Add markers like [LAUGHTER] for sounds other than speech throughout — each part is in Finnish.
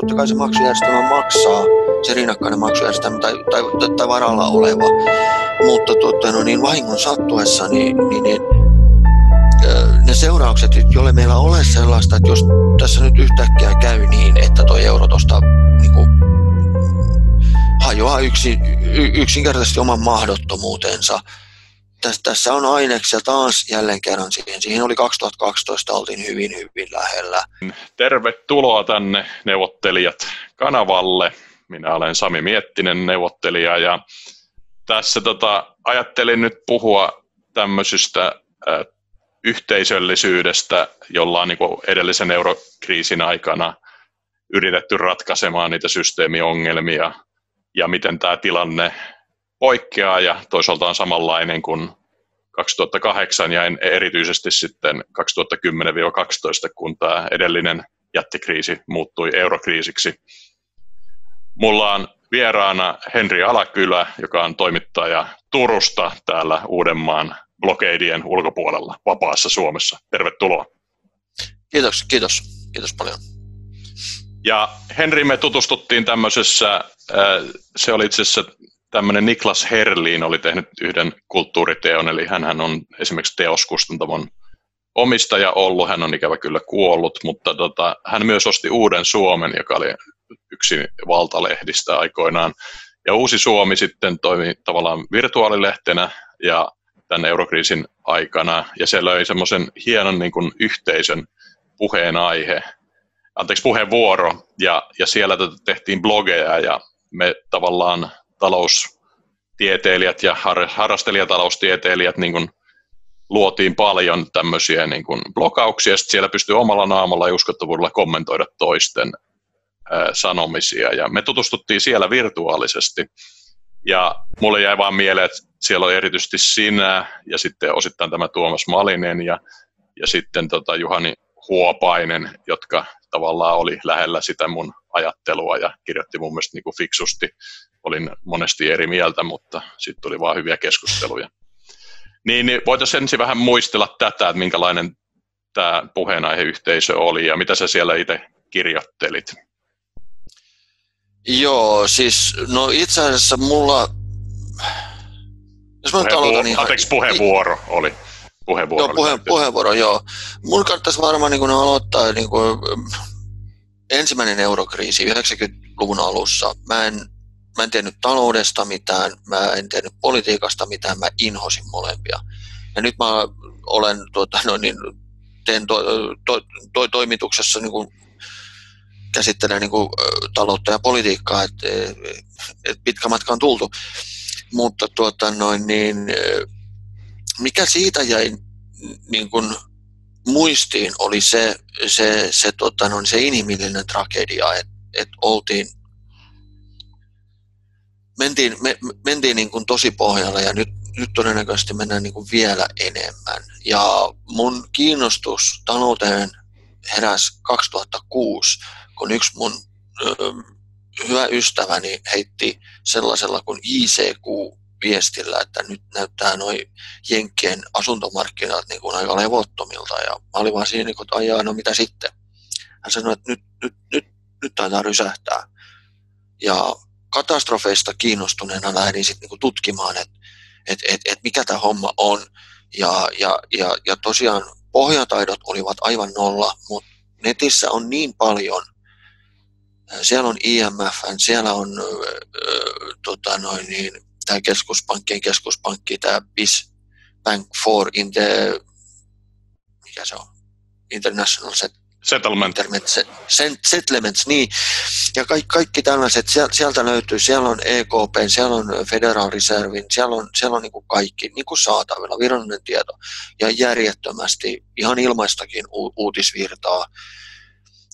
totta kai se maksujärjestelmä maksaa, se rinnakkainen maksujärjestelmä tai, tai, tai varalla oleva. Mutta tuota, no niin, vahingon sattuessa, niin, niin, niin ne seuraukset, jolle meillä ole sellaista, että jos tässä nyt yhtäkkiä käy niin, että tuo euro tuosta niin hajoaa yksi, yksinkertaisesti oman mahdottomuutensa, tässä, tässä on aineksia taas jälleen kerran siihen. Siihen oli 2012, oltiin hyvin, hyvin lähellä. Tervetuloa tänne neuvottelijat kanavalle. Minä olen Sami Miettinen neuvottelija ja tässä tota, ajattelin nyt puhua tämmöisestä äh, yhteisöllisyydestä, jolla on niin edellisen eurokriisin aikana yritetty ratkaisemaan niitä systeemiongelmia ja miten tämä tilanne poikkeaa ja toisaalta on samanlainen kuin 2008 ja erityisesti sitten 2010-2012, kun tämä edellinen jättikriisi muuttui eurokriisiksi. Mulla on vieraana Henri Alakylä, joka on toimittaja Turusta täällä Uudenmaan blokeidien ulkopuolella vapaassa Suomessa. Tervetuloa. Kiitos, kiitos. Kiitos paljon. Ja Henri, me tutustuttiin tämmöisessä, äh, se oli itse asiassa tämmöinen Niklas Herliin oli tehnyt yhden kulttuuriteon, eli hän on esimerkiksi teoskustantamon omistaja ollut, hän on ikävä kyllä kuollut, mutta tota, hän myös osti Uuden Suomen, joka oli yksi valtalehdistä aikoinaan. Ja Uusi Suomi sitten toimi tavallaan virtuaalilehtenä ja tämän eurokriisin aikana, ja se löi semmoisen hienon niin kuin, yhteisön puheenaihe, anteeksi puheenvuoro, ja, ja siellä tehtiin blogeja, ja me tavallaan taloustieteilijät ja har, harrastelijataloustieteilijät niin kuin luotiin paljon tämmöisiä niin kuin blokauksia, sitten siellä pystyy omalla naamalla ja uskottavuudella kommentoida toisten ää, sanomisia, ja me tutustuttiin siellä virtuaalisesti, ja mulle jäi vaan mieleen, että siellä oli erityisesti sinä ja sitten osittain tämä Tuomas Malinen ja, ja sitten tota Juhani Huopainen, jotka tavallaan oli lähellä sitä mun ajattelua ja kirjoitti mun mielestä niin kuin fiksusti olin monesti eri mieltä, mutta sitten tuli vaan hyviä keskusteluja. Niin, niin voitaisiin ensin vähän muistella tätä, että minkälainen tämä puheenaiheyhteisö oli ja mitä sä siellä itse kirjoittelit? Joo, siis no itse asiassa mulla... Jos mä Puheenvuoro, aloitan ihan... Anteeksi, puheenvuoro oli. Puheenvuoro, joo, puhe, puheenvuoro, joo. Mun kannattaisi varmaan niin aloittaa niin kuin, ensimmäinen eurokriisi 90-luvun alussa. Mä en Mä en tiennyt taloudesta mitään, mä en tiennyt politiikasta mitään, mä inhosin molempia. Ja nyt mä olen, tuota, no niin, teen to, to, to, toimituksessa niin kuin, käsittelen niin kuin, taloutta ja politiikkaa, että et pitkä matka on tultu. Mutta tuota, noin, niin, mikä siitä jäi niin kuin, muistiin oli se, se, se, tota, no, se inhimillinen tragedia, että et oltiin mentiin, me, mentiin niin kuin tosi pohjalle ja nyt, nyt todennäköisesti mennään niin kuin vielä enemmän. Ja mun kiinnostus talouteen heräsi 2006, kun yksi mun ö, hyvä ystäväni heitti sellaisella kuin ICQ-viestillä, että nyt näyttää noin Jenkkien asuntomarkkinat niin kuin aika levottomilta. Ja mä olin vaan siinä, että ajaa, no mitä sitten? Hän sanoi, että nyt, nyt, nyt, nyt taitaa rysähtää. Ja katastrofeista kiinnostuneena lähdin sitten niinku tutkimaan, että et, et, et mikä tämä homma on. Ja, ja, ja, ja tosiaan pohjataidot olivat aivan nolla, mutta netissä on niin paljon. Siellä on IMF, siellä on äh, tota noin niin, tämä keskuspankkien keskuspankki, tämä BIS Bank for in the, mikä se on, International Set Settlement. Settlements, niin. Ja kaikki, kaikki tällaiset, sieltä löytyy, siellä on EKP, siellä on Federal Reserve, siellä on, siellä on niin kuin kaikki niin kuin saatavilla, virallinen tieto. Ja järjettömästi, ihan ilmaistakin u- uutisvirtaa.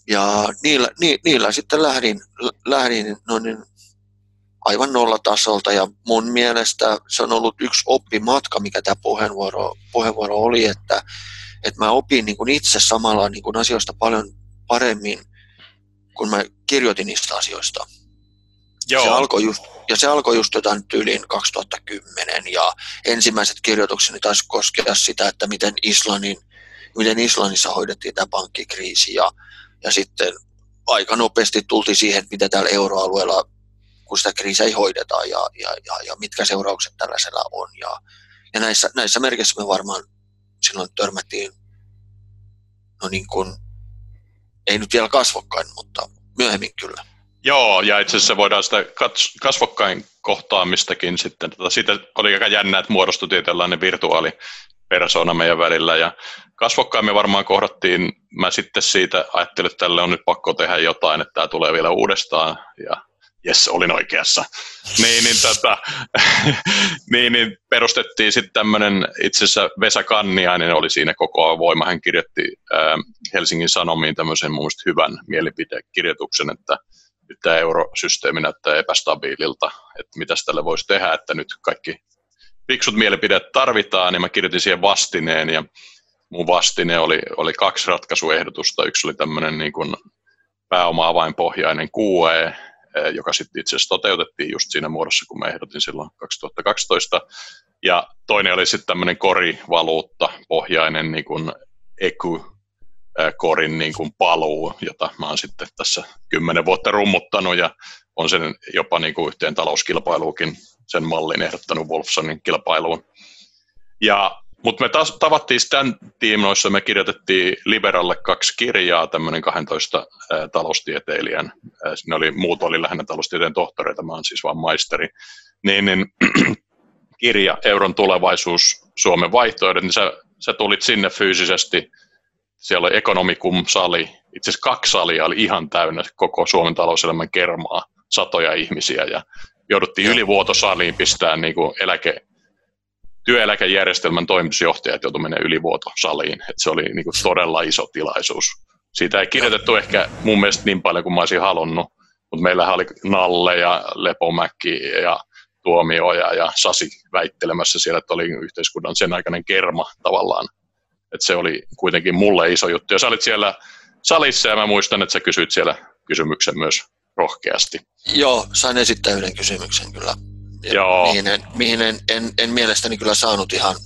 Ja niillä, ni, niillä sitten lähdin, lähdin no niin, aivan nollatasolta ja mun mielestä se on ollut yksi oppimatka, mikä tämä puheenvuoro, puheenvuoro oli, että että mä opin niin kuin itse samalla niin kuin asioista paljon paremmin, kun mä kirjoitin niistä asioista. Joo. Se alkoi just, ja se alkoi just jotain tyyliin 2010 ja ensimmäiset kirjoitukseni taisi koskea sitä, että miten, Islannin, miten Islannissa hoidettiin tämä pankkikriisi ja, ja sitten aika nopeasti tultiin siihen, mitä täällä euroalueella, kun sitä kriisiä ei hoideta ja, ja, ja, ja mitkä seuraukset tällaisella on. Ja, ja näissä, näissä merkissä me varmaan silloin törmättiin, no niin kuin, ei nyt vielä kasvokkain, mutta myöhemmin kyllä. Joo, ja itse asiassa voidaan sitä kasvokkain kohtaamistakin sitten, tota, siitä oli aika jännä, että muodostui tietynlainen virtuaalipersona meidän välillä, ja kasvokkain me varmaan kohdattiin, mä sitten siitä ajattelin, että tälle on nyt pakko tehdä jotain, että tämä tulee vielä uudestaan, ja jes, olin oikeassa. niin, niin, tota, [LAUGHS] niin, niin perustettiin sitten tämmöinen, itse asiassa Vesa Kanniainen oli siinä koko voima, hän kirjoitti ää, Helsingin Sanomiin tämmöisen mun hyvän mielipidekirjoituksen, että nyt tämä eurosysteemi näyttää epästabiililta, että mitä tälle voisi tehdä, että nyt kaikki fiksut mielipideet tarvitaan, niin mä kirjoitin siihen vastineen, ja mun vastine oli, oli kaksi ratkaisuehdotusta. Yksi oli tämmöinen niin pääoma-avainpohjainen QE, joka sitten itse asiassa toteutettiin just siinä muodossa, kun mä ehdotin silloin 2012. Ja toinen oli sitten tämmöinen korivaluutta pohjainen niin kuin EKU, korin niin kuin paluu, jota mä oon sitten tässä kymmenen vuotta rummuttanut ja on sen jopa niin kuin yhteen talouskilpailuukin sen mallin ehdottanut Wolfsonin kilpailuun. Ja, mutta me taas tavattiin tämän tiimoissa, me kirjoitettiin Liberalle kaksi kirjaa, tämmöinen 12 ää, taloustieteilijän, ää, ne oli, muut oli lähinnä taloustieteen tohtoreita, mä oon siis vaan maisteri, niin, niin [CLEARS THROAT] kirja Euron tulevaisuus, Suomen vaihtoehdot, niin sä, sä tulit sinne fyysisesti. Siellä oli Economicum-sali, itse asiassa kaksi salia oli ihan täynnä koko Suomen talouselämän kermaa, satoja ihmisiä ja jouduttiin ylivuotosaliin pistää niin kuin eläke, työeläkejärjestelmän toimitusjohtajat joutuivat menemään ylivuotosaliin. Et se oli niin kuin todella iso tilaisuus. Siitä ei kirjoitettu ehkä mun mielestä niin paljon kuin mä olisin halunnut, mutta meillähän oli Nalle ja Lepomäki ja Tuomioja ja Sasi väittelemässä siellä, että oli yhteiskunnan sen aikainen kerma tavallaan että se oli kuitenkin mulle iso juttu. Ja sä olit siellä salissa ja mä muistan, että sä kysyit siellä kysymyksen myös rohkeasti. Joo, sain esittää yhden kysymyksen kyllä. Joo. Mihin, en, mihin en, en, en mielestäni kyllä saanut ihan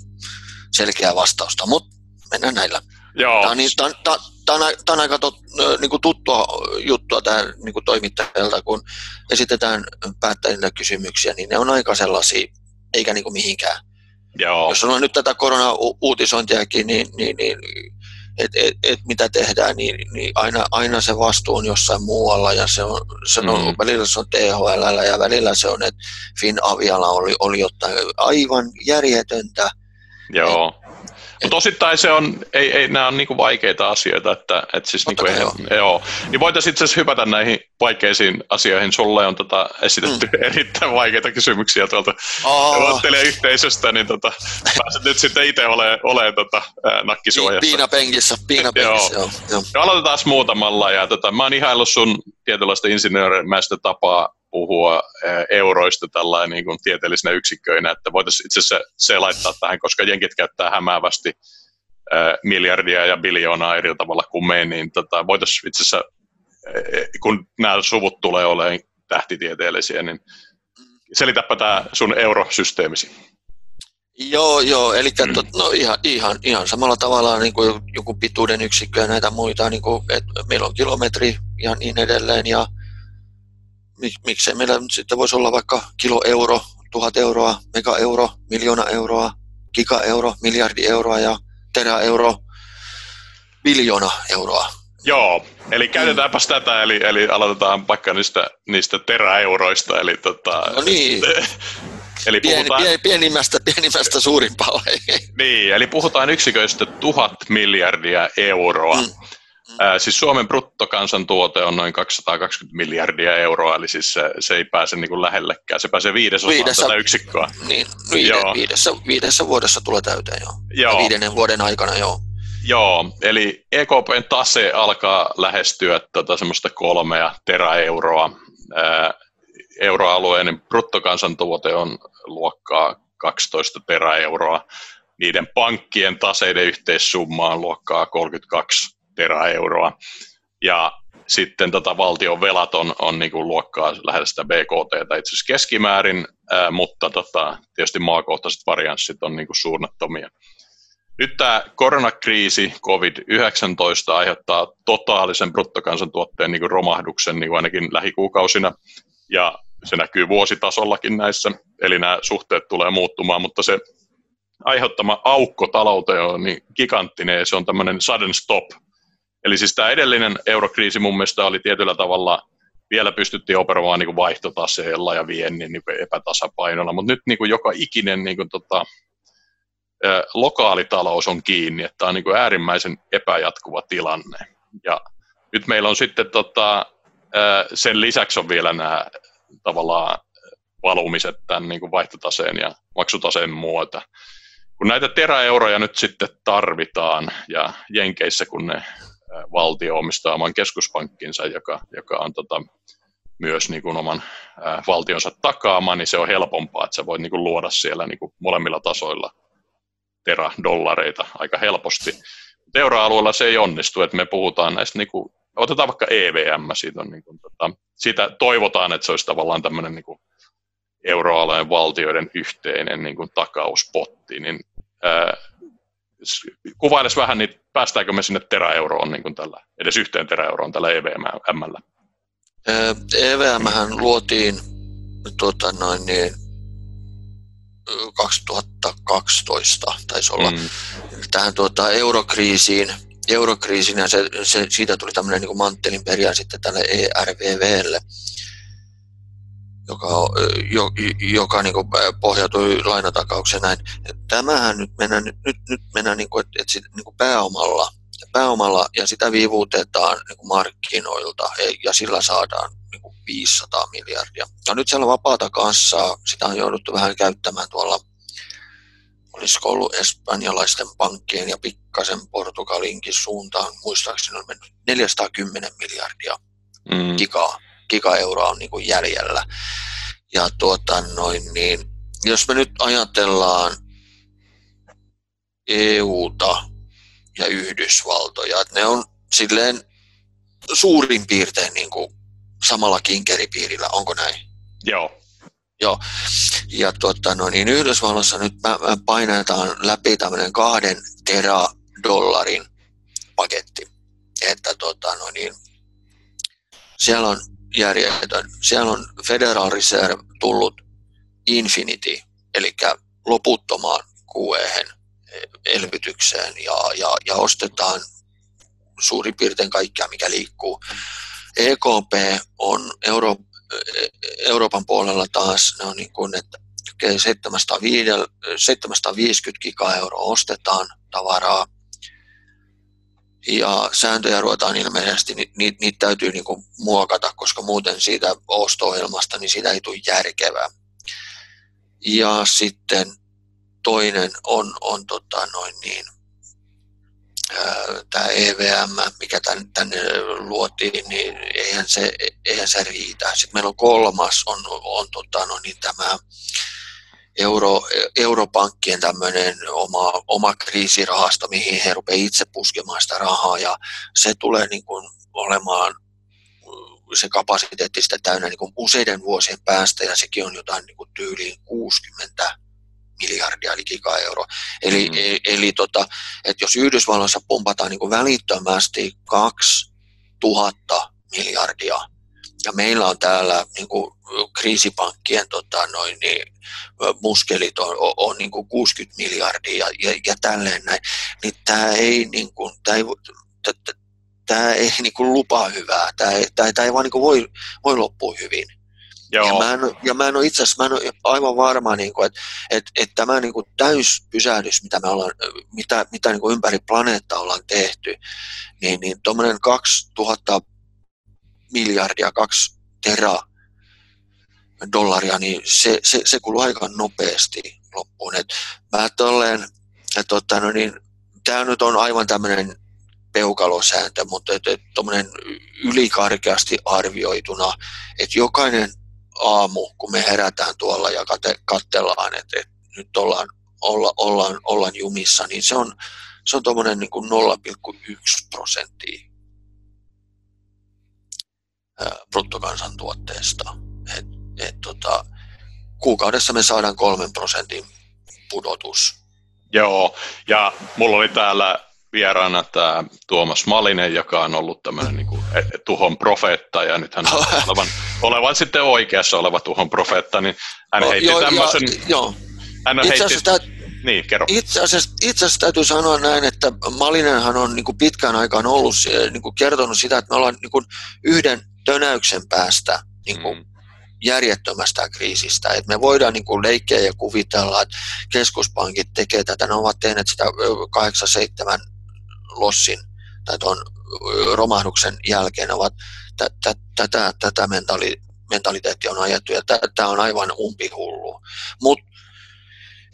selkeää vastausta, mutta mennään näillä. Joo. Tämä on, niin, tämä, tämä, tämä on, tämä on aika tot, niin kuin tuttua juttua tähän niin kuin toimittajalta, kun esitetään päättäjille kysymyksiä, niin ne on aika sellaisia, eikä niin kuin mihinkään Joo. Jos on nyt tätä korona-uutisointiakin, niin, niin, niin että et, et mitä tehdään, niin, niin aina, aina se vastuu on jossain muualla ja se on, se on mm. välillä se on THL ja välillä se on, että Finavialla oli, oli jotain aivan järjetöntä. Joo. Mutta osittain se on, ei, ei, nämä on niinku vaikeita asioita, että, että siis niinku, joo. joo. Niin voitaisiin itse asiassa hypätä näihin vaikeisiin asioihin. Sulle on tota, esitetty mm. erittäin vaikeita kysymyksiä tuolta oh. yhteisöstä, niin tota, pääset nyt sitten itse olemaan ole, tota, nakkisuojassa. Piinapenkissä, piinapenkissä, joo. joo. joo. Aloitetaan muutamalla. Ja, tota, mä oon ihaillut sun tietynlaista insinöörimäistä tapaa puhua euroista tällainen niin kuin tieteellisenä yksikköinä, että voitaisiin itse asiassa se laittaa tähän, koska jenkit käyttää hämäävästi miljardia ja biljoonaa eri tavalla kuin me, niin tota, voitaisiin itse asiassa, kun nämä suvut tulee olemaan tähtitieteellisiä, niin selitäpä tämä sun eurosysteemisi. Joo, joo, eli mm. tot, no ihan, ihan, ihan samalla tavalla niin kuin joku pituuden yksikkö ja näitä muita, niin kuin, että meillä on kilometri ja niin edelleen, ja mik, miksei meillä nyt sitten voisi olla vaikka kilo euro, tuhat euroa, mega euro, miljoona euroa, giga euro, miljardi euroa ja terä euro, biljoona euroa. Joo, eli käytetäänpäs mm. tätä, eli, eli aloitetaan vaikka niistä, niistä teräeuroista. Eli tota, no niin. [LAUGHS] Eli Pieni, puhutaan, pienimmästä, pienimmästä suurimpaa. niin, eli puhutaan yksiköistä tuhat miljardia euroa. Mm. Ää, siis Suomen bruttokansantuote on noin 220 miljardia euroa, eli siis se, se ei pääse niin kuin lähellekään. Se pääsee viidesosaan Viidessä, tätä yksikköä. Niin, viide, joo. Viidessä, viidessä vuodessa tulee täyteen, joo. joo. viidennen vuoden aikana, joo. Joo, eli EKPn tase alkaa lähestyä tota semmoista kolmea teräeuroa. Ää, euroalueen bruttokansantuote on luokkaa 12 teräeuroa. Niiden pankkien taseiden yhteissumma on luokkaa 32 teraeuroa. Ja sitten tota valtion velat on, on niin kuin luokkaa lähes sitä BKT itse asiassa keskimäärin, ää, mutta tota, tietysti maakohtaiset varianssit on niin kuin suunnattomia. nyt tämä koronakriisi, COVID-19 aiheuttaa totaalisen bruttokansantuotteen niin kuin romahduksen niin kuin ainakin lähikuukausina, ja se näkyy vuositasollakin näissä, eli nämä suhteet tulee muuttumaan, mutta se aiheuttama aukko talouteen on niin giganttinen ja se on tämmöinen sudden stop. Eli siis tämä edellinen eurokriisi mun mielestä oli tietyllä tavalla, vielä pystyttiin operoimaan niin vaihtotaseella ja viennin niin epätasapainolla, mutta nyt niin kuin joka ikinen niin kuin tota, lokaalitalous on kiinni, että tämä on niin kuin äärimmäisen epäjatkuva tilanne. Ja nyt meillä on sitten tota, sen lisäksi on vielä nämä tavallaan valumiset tämän niin kuin vaihtotaseen ja maksutaseen muuta. Kun näitä teräeuroja nyt sitten tarvitaan ja Jenkeissä, kun ne valtio omistaa oman keskuspankkinsa, joka, joka on tota, myös niin kuin oman ää, valtionsa takaama, niin se on helpompaa, että sä voit niin kuin luoda siellä niin kuin molemmilla tasoilla terädollareita aika helposti. Euroalueella se ei onnistu, että me puhutaan näistä, niin kuin, otetaan vaikka EVM, siitä, on niin kuin, tota, siitä toivotaan, että se olisi tavallaan tämmöinen niin kuin euroalueen valtioiden yhteinen niin kuin takauspotti, niin ää, kuvailisi vähän, niin päästäänkö me sinne teräeuroon niin kuin tällä, edes yhteen teräeuroon tällä EVMllä? EVM luotiin tuota, noin niin, 2012 taisi olla mm. tähän tuota, eurokriisiin, eurokriisiin ja se, se, siitä tuli tämmöinen niin manttelin peria sitten tälle ERVVlle, joka, jo, joka niin kuin pohjautui lainatakaukseen näin. Tämähän nyt mennään, nyt, nyt mennään niin kuin, että, että niin kuin pääomalla, pääomalla ja sitä viivuutetaan niin kuin markkinoilta ja sillä saadaan niin kuin 500 miljardia. Ja nyt siellä on vapaata kassaa, sitä on jouduttu vähän käyttämään tuolla, olisiko ollut espanjalaisten pankkien ja pikkasen Portugalinkin suuntaan, muistaakseni on mennyt 410 miljardia mm. gigaa, gigaeuroa on niin kuin jäljellä. Ja tuota, noin, niin, jos me nyt ajatellaan EUta ja Yhdysvaltoja, että ne on silleen suurin piirtein niin kuin samalla kinkeripiirillä, onko näin? Joo. Joo. Ja tuota, no niin Yhdysvalloissa nyt painetaan läpi tämmöinen kahden teradollarin paketti. Että tuota, no niin, siellä on järjetön. Siellä on Federal Reserve tullut Infinity, eli loputtomaan QE elvytykseen ja, ja, ja ostetaan suurin piirtein kaikkea, mikä liikkuu. EKP on Euro, Euroopan puolella taas, ne on niin kuin, että 750 gigaeuroa ostetaan tavaraa ja sääntöjä ruvetaan ilmeisesti, niitä, niitä täytyy niin kuin muokata, koska muuten siitä osto-ohjelmasta niin siitä ei tule järkevää. Ja sitten toinen on, on tota noin niin, tämä EVM, mikä tänne, tänne luotiin, niin eihän se, eihän se riitä. Sitten meillä on kolmas, on, on tota, no niin, tämä Euro, europankkien tämmöinen oma, oma kriisirahasto, mihin he rupeavat itse puskemaan sitä rahaa ja se tulee niin kuin olemaan se kapasiteetti sitä täynnä niin kuin useiden vuosien päästä ja sekin on jotain niin kuin tyyliin 60 miljardia eli gigaeuro. Eli, mm-hmm. e, eli tota, että jos Yhdysvalloissa pumpataan niin kuin välittömästi 2000 miljardia ja meillä on täällä niin kuin kriisipankkien tota, noin, niin, muskelit on, on, on niin kuin 60 miljardia ja, ja, ja tälleen näin, niin tämä ei, niin kuin, tämä ei, tämä ei niin kuin lupaa hyvää, tämä ei, tämä, tämä ei vaan niin kuin voi, voi loppua hyvin. Joo. Ja mä en, ja mä en ole itse asiassa, mä en ole aivan varma, niin kuin, että, että, että tämä niin kuin täyspysähdys, mitä me ollaan, mitä, mitä niin kuin ympäri planeettaa ollaan tehty, niin, niin tuommoinen 2000 miljardia, kaksi tera dollaria, niin se, se, se kuluu aika nopeasti loppuun. Et mä tolleen, että tota, no niin, tämä nyt on aivan tämmöinen peukalosääntö, mutta et, et, ylikarkeasti arvioituna, että jokainen aamu, kun me herätään tuolla ja kate, katsellaan, että, että nyt ollaan, olla, ollaan, ollaan jumissa, niin se on, se on tuommoinen niin kuin 0,1 prosenttia bruttokansantuotteesta. Et, et tota, kuukaudessa me saadaan kolmen prosentin pudotus Joo, ja mulla oli täällä vieraana tämä Tuomas Malinen, joka on ollut tämmöinen niin kuin, e, tuhon profeetta, ja nyt hän on [LAUGHS] olevan, olevan sitten oikeassa oleva tuhon profeetta, niin hän heitti joo, tämmöisen... Ja, joo. Hän itse heitti, asiassa, niin, kerro. Itse asiassa, itse asiassa täytyy sanoa näin, että Malinenhan on niin kuin pitkään aikaan ollut niin kuin kertonut sitä, että me ollaan niin kuin yhden tönäyksen päästä niin kuin järjettömästä kriisistä. Et me voidaan niin kuin leikkeä ja kuvitella, että keskuspankit tekee tätä. Ne ovat tehneet sitä 8-7 lossin tai tuon romahduksen jälkeen ovat tätä, tätä mentali, mentaliteettia on ajettu ja tämä on aivan umpihullu. Mutta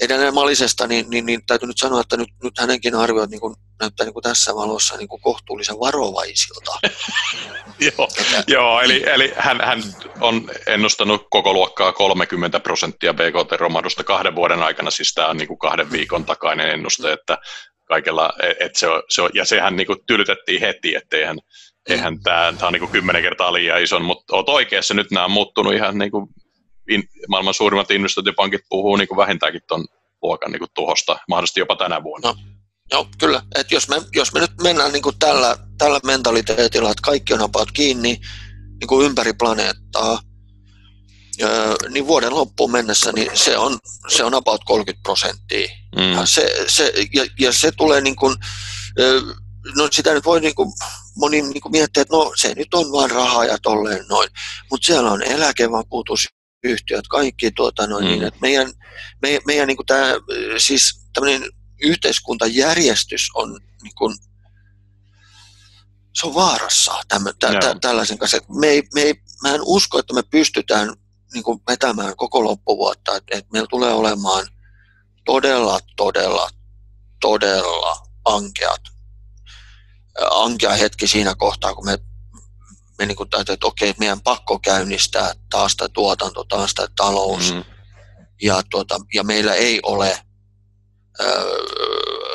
edelleen Malisesta, niin, niin, niin, täytyy nyt sanoa, että nyt, nyt hänenkin arviot niin kuin, näyttää niin kuin tässä valossa niin kuin kohtuullisen varovaisilta. [LAUGHS] joo, joo, eli, eli hän, hän on ennustanut koko luokkaa 30 prosenttia BKT-romahdusta kahden vuoden aikana, siis tämä on niin kuin kahden viikon takainen ennuste, että kaikella, et se on, se on, ja sehän niin kuin tylytettiin heti, että eihän, mm. eihän tämä, tämä on niin kuin kymmenen kertaa liian ison, mutta olet oikeassa, nyt nämä on muuttunut ihan niin kuin in, maailman suurimmat investointipankit puhuu niin kuin vähintäänkin tuon luokan niin kuin tuhosta, mahdollisesti jopa tänä vuonna. No, joo, kyllä. Et jos, me, jos me nyt mennään niin kuin tällä, tällä mentaliteetilla, että kaikki on about kiinni niin kuin ympäri planeettaa, niin vuoden loppuun mennessä niin se, on, se on about 30 prosenttia. Mm. Ja, se, se, ja, ja se tulee niin kuin, no sitä nyt voi niin kuin, moni niin kuin miettiä, että no se nyt on vain rahaa ja tolleen noin, mutta siellä on eläkevakuutusyhtiöt, kaikki tuota noin, mm. niin, että meidän, meidän, meidän niin kuin tämä, siis tämmöinen yhteiskuntajärjestys on niin kuin, se on vaarassa tämmö, tä, tä, tällaisen kanssa. Me ei, me ei, mä en usko, että me pystytään niin kuin vetämään koko loppuvuotta, että, että meillä tulee olemaan todella, todella, todella ankeat, ankea hetki siinä kohtaa, kun me, me niin kuin täytyy, että okei, meidän pakko käynnistää taas tämä tuotanto, taas tämä talous, mm. ja, tuota, ja meillä ei ole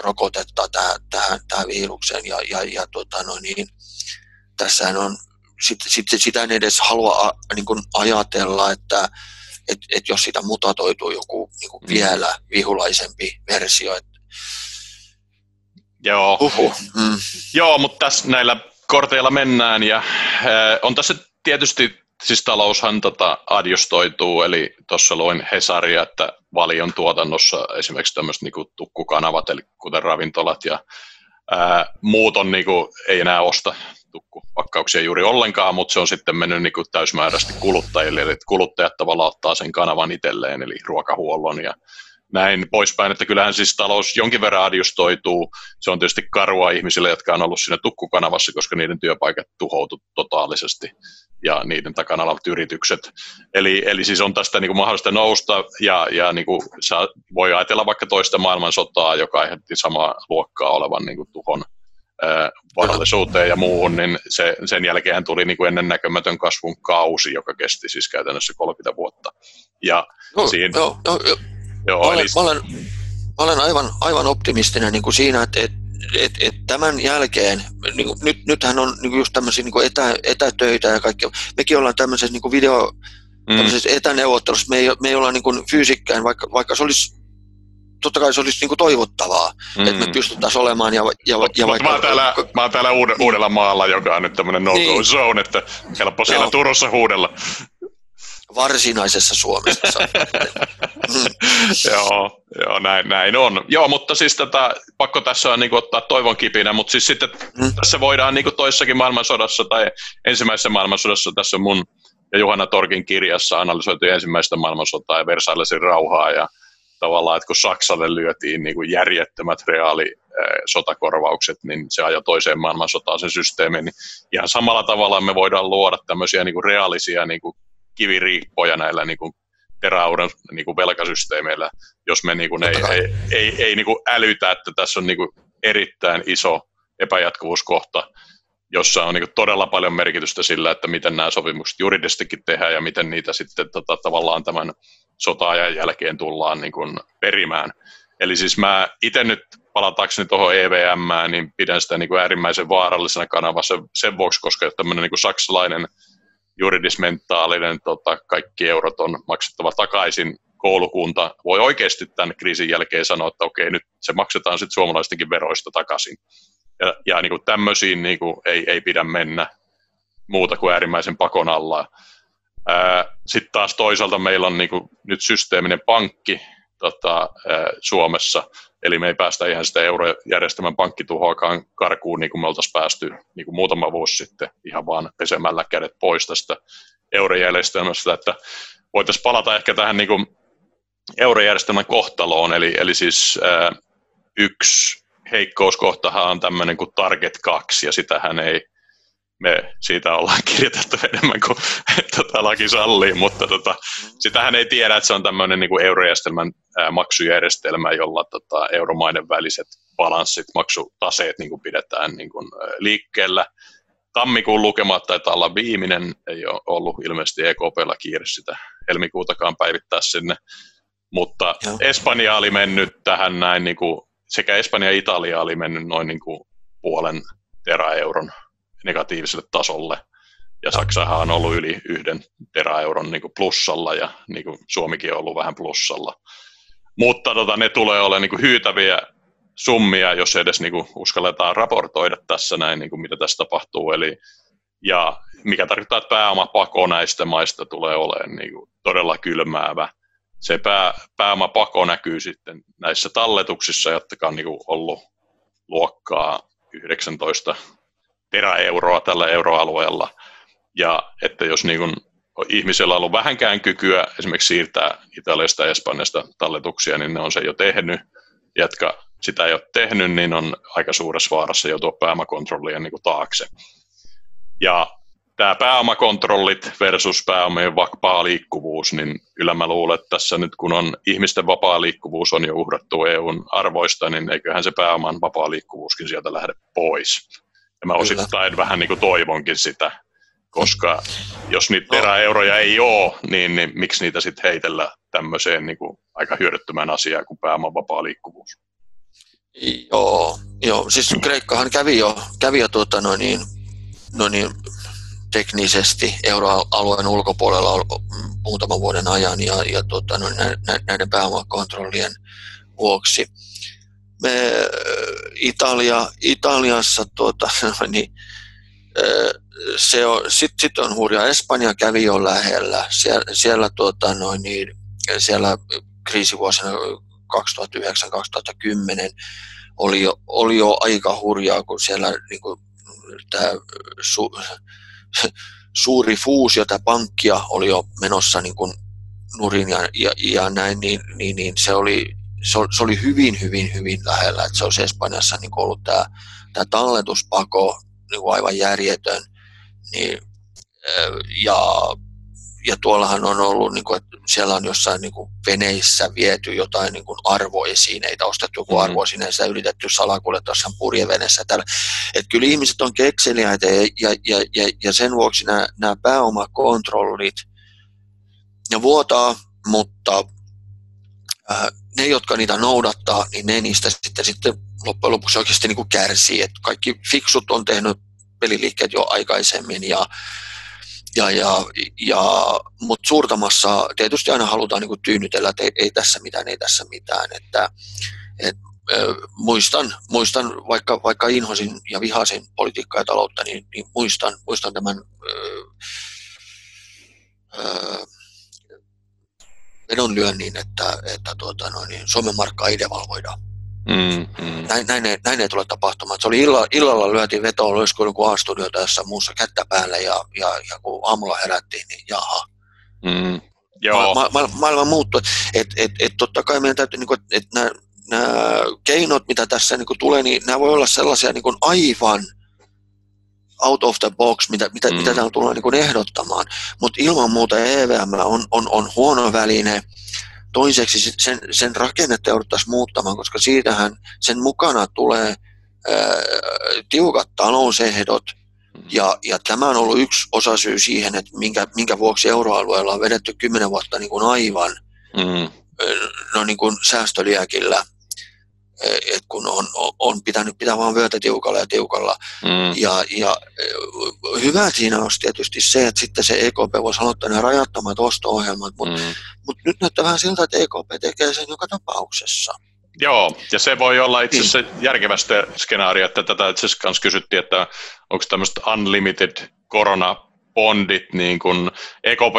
rokotetta tähän, tähän, tähän virukseen, ja, ja, ja tuota, no niin, tässähän on sit, sit, sitä en edes halua niin kuin ajatella, että et, et jos sitä mutatoituu joku niin kuin mm. vielä vihulaisempi versio. Et... Joo. Uhuh. Mm. Joo, mutta tässä näillä korteilla mennään ja äh, on tässä tietysti, siis taloushan tota adjustoituu, eli tuossa luin Hesaria, että valion tuotannossa esimerkiksi tämmöiset niin tukkukanavat, eli kuten ravintolat ja ää, muut on, niin kuin, ei enää osta tukkupakkauksia juuri ollenkaan, mutta se on sitten mennyt niin kuin täysmääräisesti kuluttajille, eli kuluttajat tavallaan ottaa sen kanavan itselleen, eli ruokahuollon ja näin poispäin, että kyllähän siis talous jonkin verran adjustoituu. Se on tietysti karua ihmisille, jotka on ollut siinä tukkukanavassa, koska niiden työpaikat tuhoutu totaalisesti ja niiden takana olevat yritykset. Eli, eli siis on tästä niin kuin mahdollista nousta ja, ja niin kuin saa, voi ajatella vaikka toista maailmansotaa, joka aiheutti samaa luokkaa olevan niin kuin tuhon varallisuuteen ja muuhun, niin se, sen jälkeen tuli niin kuin ennennäkemätön kasvun kausi, joka kesti siis käytännössä 30 vuotta. Ja no, siinä, joo, joo, joo. Joo, mä, olen, eli... mä, olen, mä olen aivan, aivan optimistinen niin kuin siinä, että, että et, et tämän jälkeen, niin kuin, nyt, nythän on niin kuin just tämmöisiä niin kuin etä, etätöitä ja kaikki. Mekin ollaan tämmöisessä niin kuin video, mm. tämmöisessä etäneuvottelussa, me ei, me ei olla niin kuin fyysikkään, vaikka, vaikka se olisi totta kai se olisi niin kuin toivottavaa, mm. että me pystyttäisiin olemaan. Ja, ja, Mut, ja vaikka, mä, oon täällä, mä oon täällä uudella, uudella maalla, joka on nyt tämmöinen no-go niin. zone, että helppo siellä Joo. Turussa huudella. Varsinaisessa Suomessa. [LAUGHS] joo, joo näin, näin on. Joo, mutta siis tätä, pakko tässä on niin ottaa toivon kipinä, mutta siis sitten mm. tässä voidaan niin toissakin maailmansodassa tai ensimmäisessä maailmansodassa, tässä on mun ja Juhana Torkin kirjassa analysoitu ensimmäistä maailmansotaa ja Versailesin rauhaa ja tavallaan, että kun Saksalle lyötiin niin kuin järjettömät reaali sotakorvaukset, niin se ajoi toiseen maailmansotaan sen systeemin. Niin ihan samalla tavalla me voidaan luoda tämmöisiä niin kuin reaalisia niin kuin kiviriippoja näillä niin kuin teräuran niin kuin velkasysteemeillä, jos me niin kuin ei, ei, ei, ei niin kuin älytä, että tässä on niin kuin erittäin iso epäjatkuvuuskohta, jossa on niin kuin todella paljon merkitystä sillä, että miten nämä sopimukset juridisestikin tehdään ja miten niitä sitten tota, tavallaan tämän sota-ajan jälkeen tullaan niin kuin perimään. Eli siis mä itse nyt palatakseni tuohon EVM, niin pidän sitä niin kuin äärimmäisen vaarallisena kanavassa sen vuoksi, koska tämmöinen niin kuin saksalainen juridismentaalinen tota, kaikki eurot on maksettava takaisin koulukunta voi oikeasti tämän kriisin jälkeen sanoa, että okei, nyt se maksetaan sitten suomalaistenkin veroista takaisin. Ja, ja niin kuin tämmöisiin niin kuin ei, ei pidä mennä muuta kuin äärimmäisen pakon alla. Sitten taas toisaalta meillä on niin kuin nyt systeeminen pankki tota, ää, Suomessa, eli me ei päästä ihan sitä eurojärjestelmän pankkituhoakaan karkuun, niin kuin me oltaisiin päästy niin kuin muutama vuosi sitten ihan vaan pesemällä kädet pois tästä eurojärjestelmästä, että voitaisiin palata ehkä tähän niin kuin eurojärjestelmän kohtaloon, eli, eli siis ää, yksi heikkouskohtahan on tämmöinen kuin Target 2, ja sitähän ei me siitä ollaan [LAUGHS] kirjoitettu enemmän kuin tota, laki sallii, mutta tota, sitähän ei tiedä, että se on tämmöinen niin kuin eurojärjestelmän ää, maksujärjestelmä, jolla tota, euromaiden väliset balanssit, maksutaseet niin kuin pidetään niin kuin, ää, liikkeellä. Tammikuun lukemat taitaa olla viimeinen, ei ole ollut ilmeisesti EKPlla kiire sitä helmikuutakaan päivittää sinne, mutta Joo. Espanja oli mennyt tähän näin, niin kuin, sekä Espanja ja Italia oli mennyt noin niin kuin puolen teraeuron negatiiviselle tasolle. Ja Saksahan on ollut yli yhden teraeuron niin plussalla ja niin kuin Suomikin on ollut vähän plussalla. Mutta tota, ne tulee olemaan niin kuin hyytäviä summia, jos edes niin kuin uskalletaan raportoida tässä näin, niin kuin mitä tässä tapahtuu. Eli, ja mikä tarkoittaa, että pääomapako näistä maista tulee olemaan niin kuin todella kylmäävä. Se pää, pääomapako näkyy sitten näissä talletuksissa, jotka on niin kuin ollut luokkaa 19 teräeuroa tällä euroalueella. Ja että jos niin kuin ihmisellä on ollut vähänkään kykyä esimerkiksi siirtää Italiasta ja Espanjasta talletuksia, niin ne on se jo tehnyt. Jotka sitä ei ole tehnyt, niin on aika suuressa vaarassa joutua pääomakontrollien niin kuin taakse. Ja tämä pääomakontrollit versus pääomien vapaa liikkuvuus, niin kyllä mä luulen, että tässä nyt kun on ihmisten vapaa liikkuvuus on jo uhrattu EUn arvoista, niin eiköhän se pääoman vapaa liikkuvuuskin sieltä lähde pois. Ja mä osittain vähän niin kuin toivonkin sitä, koska jos niitä teräeuroja ei ole, niin, niin miksi niitä sitten heitellä tämmöiseen niin kuin aika hyödyttömään asiaan kuin pääoman vapaa liikkuvuus? Joo, joo. siis Kreikkahan kävi jo, kävi jo tuota, no niin, no niin, teknisesti euroalueen ulkopuolella muutaman vuoden ajan ja, ja tuota, no, näiden pääomakontrollien vuoksi me Italia, Italiassa tuota, [LAUGHS] niin, se on, sit, sit on hurja. Espanja kävi jo lähellä. Siellä, siellä, tuota, noin, niin, siellä kriisivuosina 2009-2010 oli oli jo aika hurjaa, kun siellä niin kuin, tämä su, [LAUGHS] suuri fuusio, tämä pankkia oli jo menossa niin kuin nurin ja, ja, ja näin, niin, niin, niin se oli se, se oli hyvin, hyvin, hyvin lähellä, että se olisi Espanjassa niin ollut tämä, tämä talletuspako niin kuin aivan järjetön. Niin, ja, ja tuollahan on ollut, niin kuin, että siellä on jossain niin kuin veneissä viety jotain niin kuin arvoesineitä, ostettu joku mm-hmm. arvoesineitä, yritetty salakuljettaa jossain purjevenessä. Tällä. Että kyllä ihmiset on kekseliäitä ja, ja, ja, ja, ja sen vuoksi nämä, nämä pääomakontrollit, ne vuotaa, mutta äh, ne, jotka niitä noudattaa, niin ne niistä sitten, sitten loppujen lopuksi oikeasti niin kuin kärsii. Et kaikki fiksut on tehnyt peliliikkeet jo aikaisemmin ja, ja, ja, ja, mutta suurtamassa tietysti aina halutaan niin kuin tyynnytellä, että ei, ei, tässä mitään, ei tässä mitään. Että, et, muistan, muistan vaikka, vaikka inhosin ja vihasin politiikkaa ja taloutta, niin, niin muistan, muistan tämän öö, öö, vedonlyönnin, että, että tuota, no, niin Suomen markkaa ei devalvoida. Mm, mm. Näin, näin, ei, näin ei tule tapahtumaan. Se oli illalla, illalla lyötiin vetoa, olisiko joku A-studio tässä muussa kättä päällä ja, ja, ja kun aamulla herättiin, niin jaha. Mm, joo. Ma, ma, maailma muuttui. Et, et, et, totta kai meidän täytyy, niin että nämä, nämä keinot, mitä tässä niin tulee, niin nämä voi olla sellaisia niin aivan – out of the box, mitä, mitä, mm. mitä täällä tullaan niin ehdottamaan. Mutta ilman muuta EVM on, on, on huono väline. Toiseksi sen, sen rakennetta jouduttaisiin muuttamaan, koska siitähän sen mukana tulee ää, tiukat talousehdot, mm. ja, ja tämä on ollut yksi osasyy siihen, että minkä, minkä vuoksi euroalueella on vedetty kymmenen vuotta niin kuin aivan mm. no niin kuin säästöliäkillä et kun on, on pitänyt pitää vaan vyötä tiukalla ja tiukalla. Mm. Ja, ja hyvä siinä on tietysti se, että sitten se EKP voisi aloittaa ne rajattomat osto-ohjelmat, mutta mm. mut nyt näyttää vähän siltä, että EKP tekee sen joka tapauksessa. Joo, ja se voi olla itse asiassa niin. järkevästä skenaario, että tätä itse asiassa kysyttiin, että onko tämmöistä unlimited korona bondit, niin kuin EKP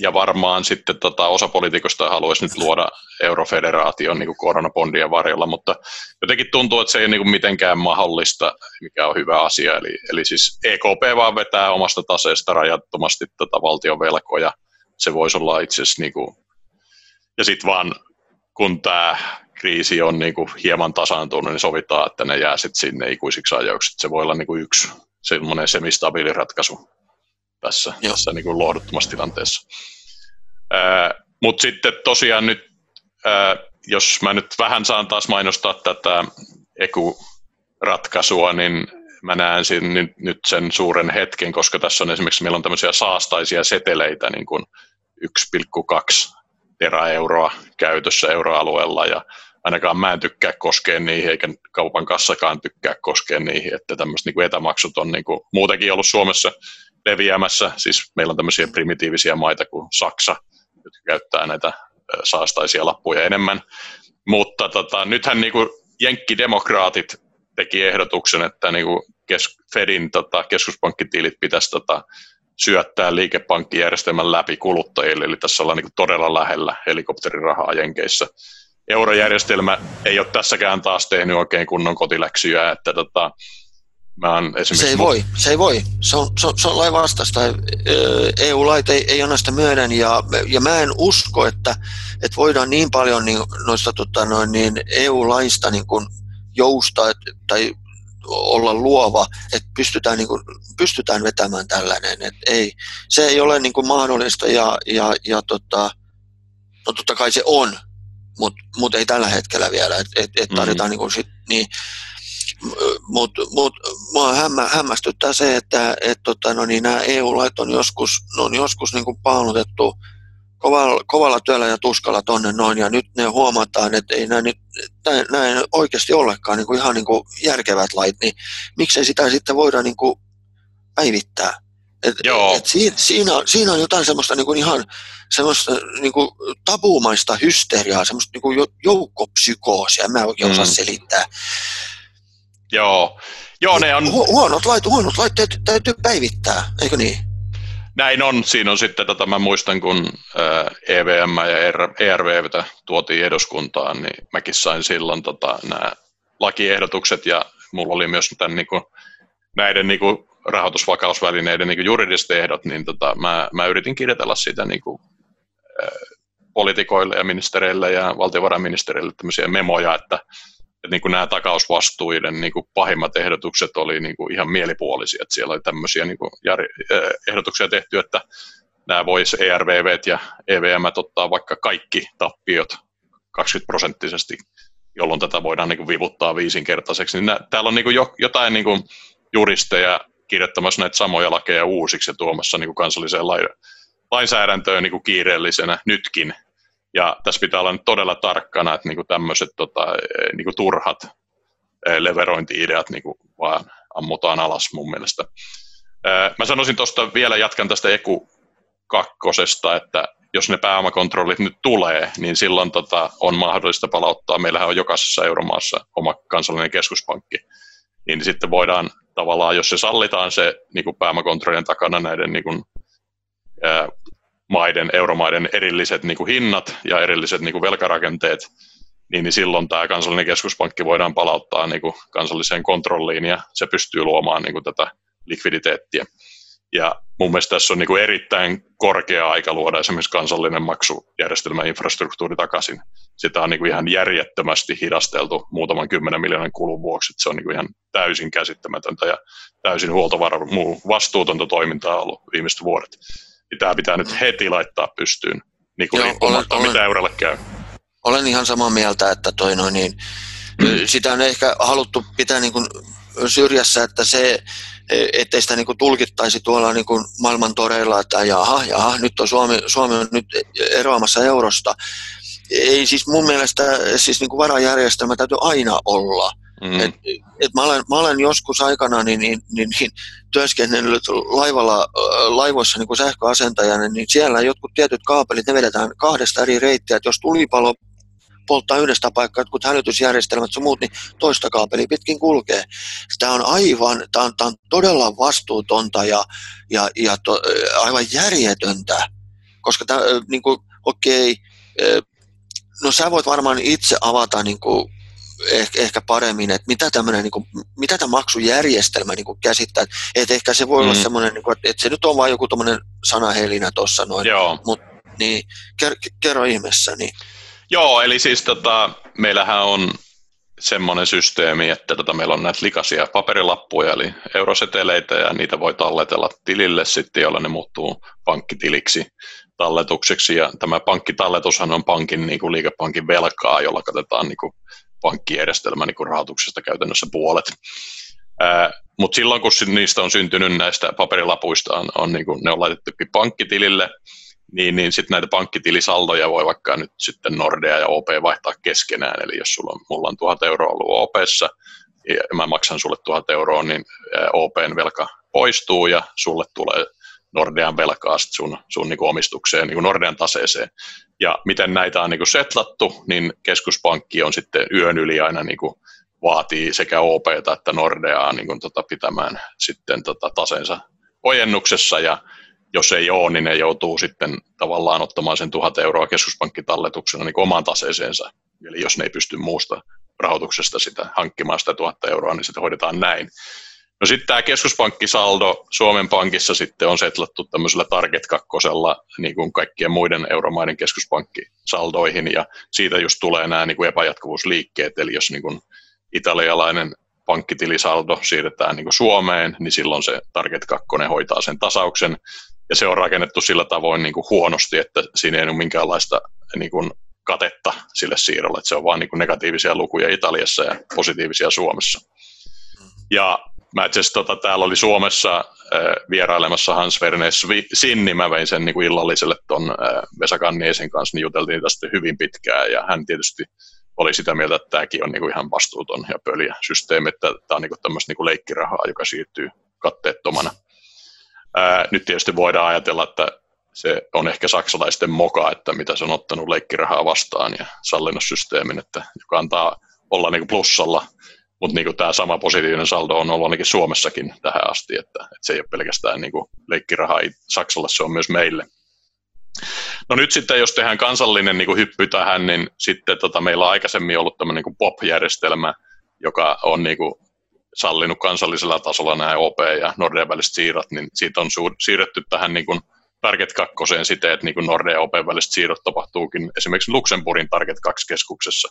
ja varmaan sitten tota, osa poliitikosta haluaisi nyt luoda eurofederaation niin kuin koronabondien varjolla, mutta jotenkin tuntuu, että se ei ole niin kuin mitenkään mahdollista, mikä on hyvä asia. Eli, eli siis EKP vaan vetää omasta taseesta rajattomasti tota valtionvelkoja. Se voisi olla itse asiassa, niin kuin, ja sitten vaan kun tämä kriisi on niin kuin hieman tasaantunut, niin sovitaan, että ne jää sitten sinne ikuisiksi ajoiksi. Se voi olla niin kuin yksi semmoinen semistabiili ratkaisu tässä, tässä niin kuin lohduttomassa tilanteessa. Mutta sitten tosiaan nyt, ää, jos mä nyt vähän saan taas mainostaa tätä EKU-ratkaisua, niin mä näen nyt, nyt sen suuren hetken, koska tässä on esimerkiksi, meillä on tämmöisiä saastaisia seteleitä, niin kuin 1,2 teraeuroa käytössä euroalueella, ja ainakaan mä en tykkää koskea niihin, eikä kaupan kassakaan tykkää koskea niihin, että tämmöiset niin etämaksut on niin kuin muutenkin ollut Suomessa leviämässä. Siis meillä on tämmöisiä primitiivisiä maita kuin Saksa, jotka käyttää näitä saastaisia lappuja enemmän. Mutta tota, nythän niin kuin jenkkidemokraatit teki ehdotuksen, että niin kuin kes, Fedin tota, keskuspankkitiilit pitäisi tota, syöttää liikepankkijärjestelmän läpi kuluttajille, eli tässä ollaan niin todella lähellä helikopterirahaa Jenkeissä. Eurojärjestelmä ei ole tässäkään taas tehnyt oikein kunnon kotiläksyjä, että tota, Mä se ei voi, se ei voi. Se on, se on, se on lain vastaista. EU-lait ei, ei anna sitä myöden ja, ja mä en usko, että, että voidaan niin paljon niin, noista tota, noin, niin EU-laista niin kuin joustaa tai olla luova, että pystytään, niin kuin, pystytään vetämään tällainen. Et ei, se ei ole niin kuin mahdollista ja, ja, ja tota, no totta kai se on, mutta mut ei tällä hetkellä vielä. Et, et, et tarvitaan mm. niin kuin sit, niin, mutta mut, mua hämmä, hämmästyttää se, että et, tota, no niin, nämä EU-lait on joskus, on joskus niin kuin paalutettu kovalla, kovalla työllä ja tuskalla tonne noin, ja nyt ne huomataan, että ei nämä, nyt, näin oikeasti ollekaan niin kuin ihan niin kuin järkevät lait, niin miksei sitä sitten voida niin kuin päivittää. Et, Joo. Et siinä, siinä, on, siinä on jotain semmoista niin kuin ihan semmoista niin kuin tabumaista hysteriaa, semmoista niin kuin joukkopsykoosia, mä en oikein mm. osaa selittää. Joo, Joo ne on... Hu- huonot, lait, huonot laitteet täytyy päivittää, eikö niin? Näin on. Siinä on sitten, tota, mä muistan kun EVM ja ERVtä tuotiin eduskuntaan, niin mäkin sain silloin tota, nämä lakiehdotukset ja mulla oli myös tämän, niin kuin, näiden niin kuin, rahoitusvakausvälineiden niin kuin juridiset ehdot, niin tota, mä, mä yritin kirjoitella sitä niin kuin, poliitikoille ja ministereille ja valtiovarainministerille tämmöisiä memoja, että että niin kuin nämä takausvastuiden niin kuin pahimmat ehdotukset oli niin kuin ihan mielipuolisia. Että siellä oli tämmöisiä niin kuin ehdotuksia tehty, että nämä voisi ERVV ja EVM ottaa vaikka kaikki tappiot 20 prosenttisesti, jolloin tätä voidaan niin kuin vivuttaa viisinkertaiseksi. Niin nää, täällä on niin kuin jo, jotain niin kuin juristeja kirjoittamassa näitä samoja lakeja uusiksi ja tuomassa niin kuin kansalliseen lainsäädäntöön niin kuin kiireellisenä nytkin, ja tässä pitää olla nyt todella tarkkana, että niinku tämmöiset tota, niinku turhat e, leverointi-ideat niinku vaan ammutaan alas mun mielestä. E, mä sanoisin tuosta vielä, jatkan tästä Eku kakkosesta, että jos ne pääomakontrollit nyt tulee, niin silloin tota, on mahdollista palauttaa. Meillähän on jokaisessa euromaassa oma kansallinen keskuspankki. Niin sitten voidaan tavallaan, jos se sallitaan se niin kuin pääomakontrollien takana näiden niin kuin, ää, maiden, euromaiden erilliset niin kuin hinnat ja erilliset niin kuin velkarakenteet, niin, niin silloin tämä kansallinen keskuspankki voidaan palauttaa niin kuin kansalliseen kontrolliin ja se pystyy luomaan niin kuin tätä likviditeettiä. Ja mun mielestä tässä on niin kuin erittäin korkea aika luoda esimerkiksi kansallinen maksujärjestelmäinfrastruktuuri takaisin. Sitä on niin kuin ihan järjettömästi hidasteltu muutaman kymmenen miljoonan kulun vuoksi. Se on niin kuin ihan täysin käsittämätöntä ja täysin huoltovarmu vastuutonta toimintaa ollut viimeiset vuodet tämä pitää nyt heti laittaa pystyyn, niin kuin Joo, olen, olen, mitä eurolle käy. Olen ihan samaa mieltä, että toi noin, niin, mm. sitä on ehkä haluttu pitää niin kuin syrjässä, että se, ettei sitä niin kuin tulkittaisi tuolla niin kuin maailman toreilla, että jaha, jaha, nyt on Suomi, Suomi on nyt eroamassa eurosta. ei siis mun mielestä siis niin kuin varajärjestelmä täytyy aina olla. Mm. Et, et mä, olen, mä olen joskus aikana niin, niin, niin, niin työskennellyt laivalla, laivoissa niin kuin sähköasentajana, niin siellä jotkut tietyt kaapelit, ne vedetään kahdesta eri reittiä, että jos tulipalo polttaa yhdestä paikkaa, jotkut hälytysjärjestelmät ja muut, niin toista kaapeli pitkin kulkee. Tämä on aivan, tämä on, tämä on todella vastuutonta ja, ja, ja to, aivan järjetöntä, koska tämä, niin kuin, okei, no sä voit varmaan itse avata niin kuin, ehkä, ehkä paremmin, että mitä tämmöinen, niin kuin, mitä tämä maksujärjestelmä niin kuin käsittää. Että ehkä se voi mm. olla semmoinen, niin kuin, että se nyt on vain joku tuommoinen sanahelinä tuossa noin. Mutta niin, kerro ihmeessä. Niin. Joo, eli siis tota, meillähän on semmoinen systeemi, että tota, meillä on näitä likaisia paperilappuja, eli euroseteleitä, ja niitä voi talletella tilille sitten, jolla ne muuttuu pankkitiliksi talletukseksi, ja tämä pankkitalletushan on pankin, niin kuin liikepankin velkaa, jolla katetaan niin kuin pankkijärjestelmän niin rahoituksesta käytännössä puolet. Mutta silloin, kun niistä on syntynyt näistä paperilapuista, on, on niin kuin, ne on laitettukin pankkitilille, niin, niin sitten näitä pankkitilisaldoja voi vaikka nyt sitten Nordea ja OP vaihtaa keskenään, eli jos sulla on, mulla on 1000 euroa ollut OPssa, ja mä maksan sulle 1000 euroa, niin OPn velka poistuu ja sulle tulee Nordean velkaa sun, sun niin kuin omistukseen, niin kuin Nordean taseeseen. Ja miten näitä on niin kuin setlattu, niin keskuspankki on sitten yön yli aina niin kuin vaatii sekä OP että Nordeaa niin kuin tota pitämään sitten tota taseensa ojennuksessa ja jos ei ole, niin ne joutuu sitten tavallaan ottamaan sen tuhat euroa keskuspankkitalletuksena niin omaan taseeseensa. Eli jos ne ei pysty muusta rahoituksesta sitä hankkimaan sitä tuhatta euroa, niin sitä hoidetaan näin. No sitten tämä keskuspankkisaldo Suomen Pankissa sitten on setlattu tämmöisellä Target 2 niin kuin kaikkien muiden euromaiden keskuspankkisaldoihin. Ja siitä just tulee nämä niin kuin epäjatkuvuusliikkeet, eli jos niin kuin italialainen pankkitilisaldo siirretään niin kuin Suomeen, niin silloin se Target 2 hoitaa sen tasauksen. Ja se on rakennettu sillä tavoin niin kuin huonosti, että siinä ei ole minkäänlaista niin kuin katetta sille siirrolle, että se on vain niin kuin negatiivisia lukuja Italiassa ja positiivisia Suomessa. Ja mä itse tota, täällä oli Suomessa äh, vierailemassa Hans Werner Sinni, mä vein sen niin kuin illalliselle ton äh, Vesa Kanniesen kanssa, niin juteltiin tästä hyvin pitkään. Ja hän tietysti oli sitä mieltä, että tämäkin on niin kuin ihan vastuuton ja pöliä systeemi, että tämä on niin tämmöistä niin kuin leikkirahaa, joka siirtyy katteettomana. Ää, nyt tietysti voidaan ajatella, että se on ehkä saksalaisten moka, että mitä se on ottanut leikkirahaa vastaan ja sallinut systeemin, että joka antaa olla niin kuin plussalla, mutta niin tämä sama positiivinen saldo on ollut ainakin Suomessakin tähän asti, että, että se ei ole pelkästään niin kuin leikkirahaa Saksalle, se on myös meille. No nyt sitten, jos tehdään kansallinen niin kuin hyppy tähän, niin sitten tota, meillä on aikaisemmin ollut tämmöinen niin POP-järjestelmä, joka on niin kuin sallinut kansallisella tasolla nämä OP ja Nordean väliset siirrot, niin siitä on siirretty tähän niin kuin Target 2 siten, että niin kuin Nordea ja OP väliset siirrot tapahtuukin esimerkiksi Luxemburgin Target 2-keskuksessa.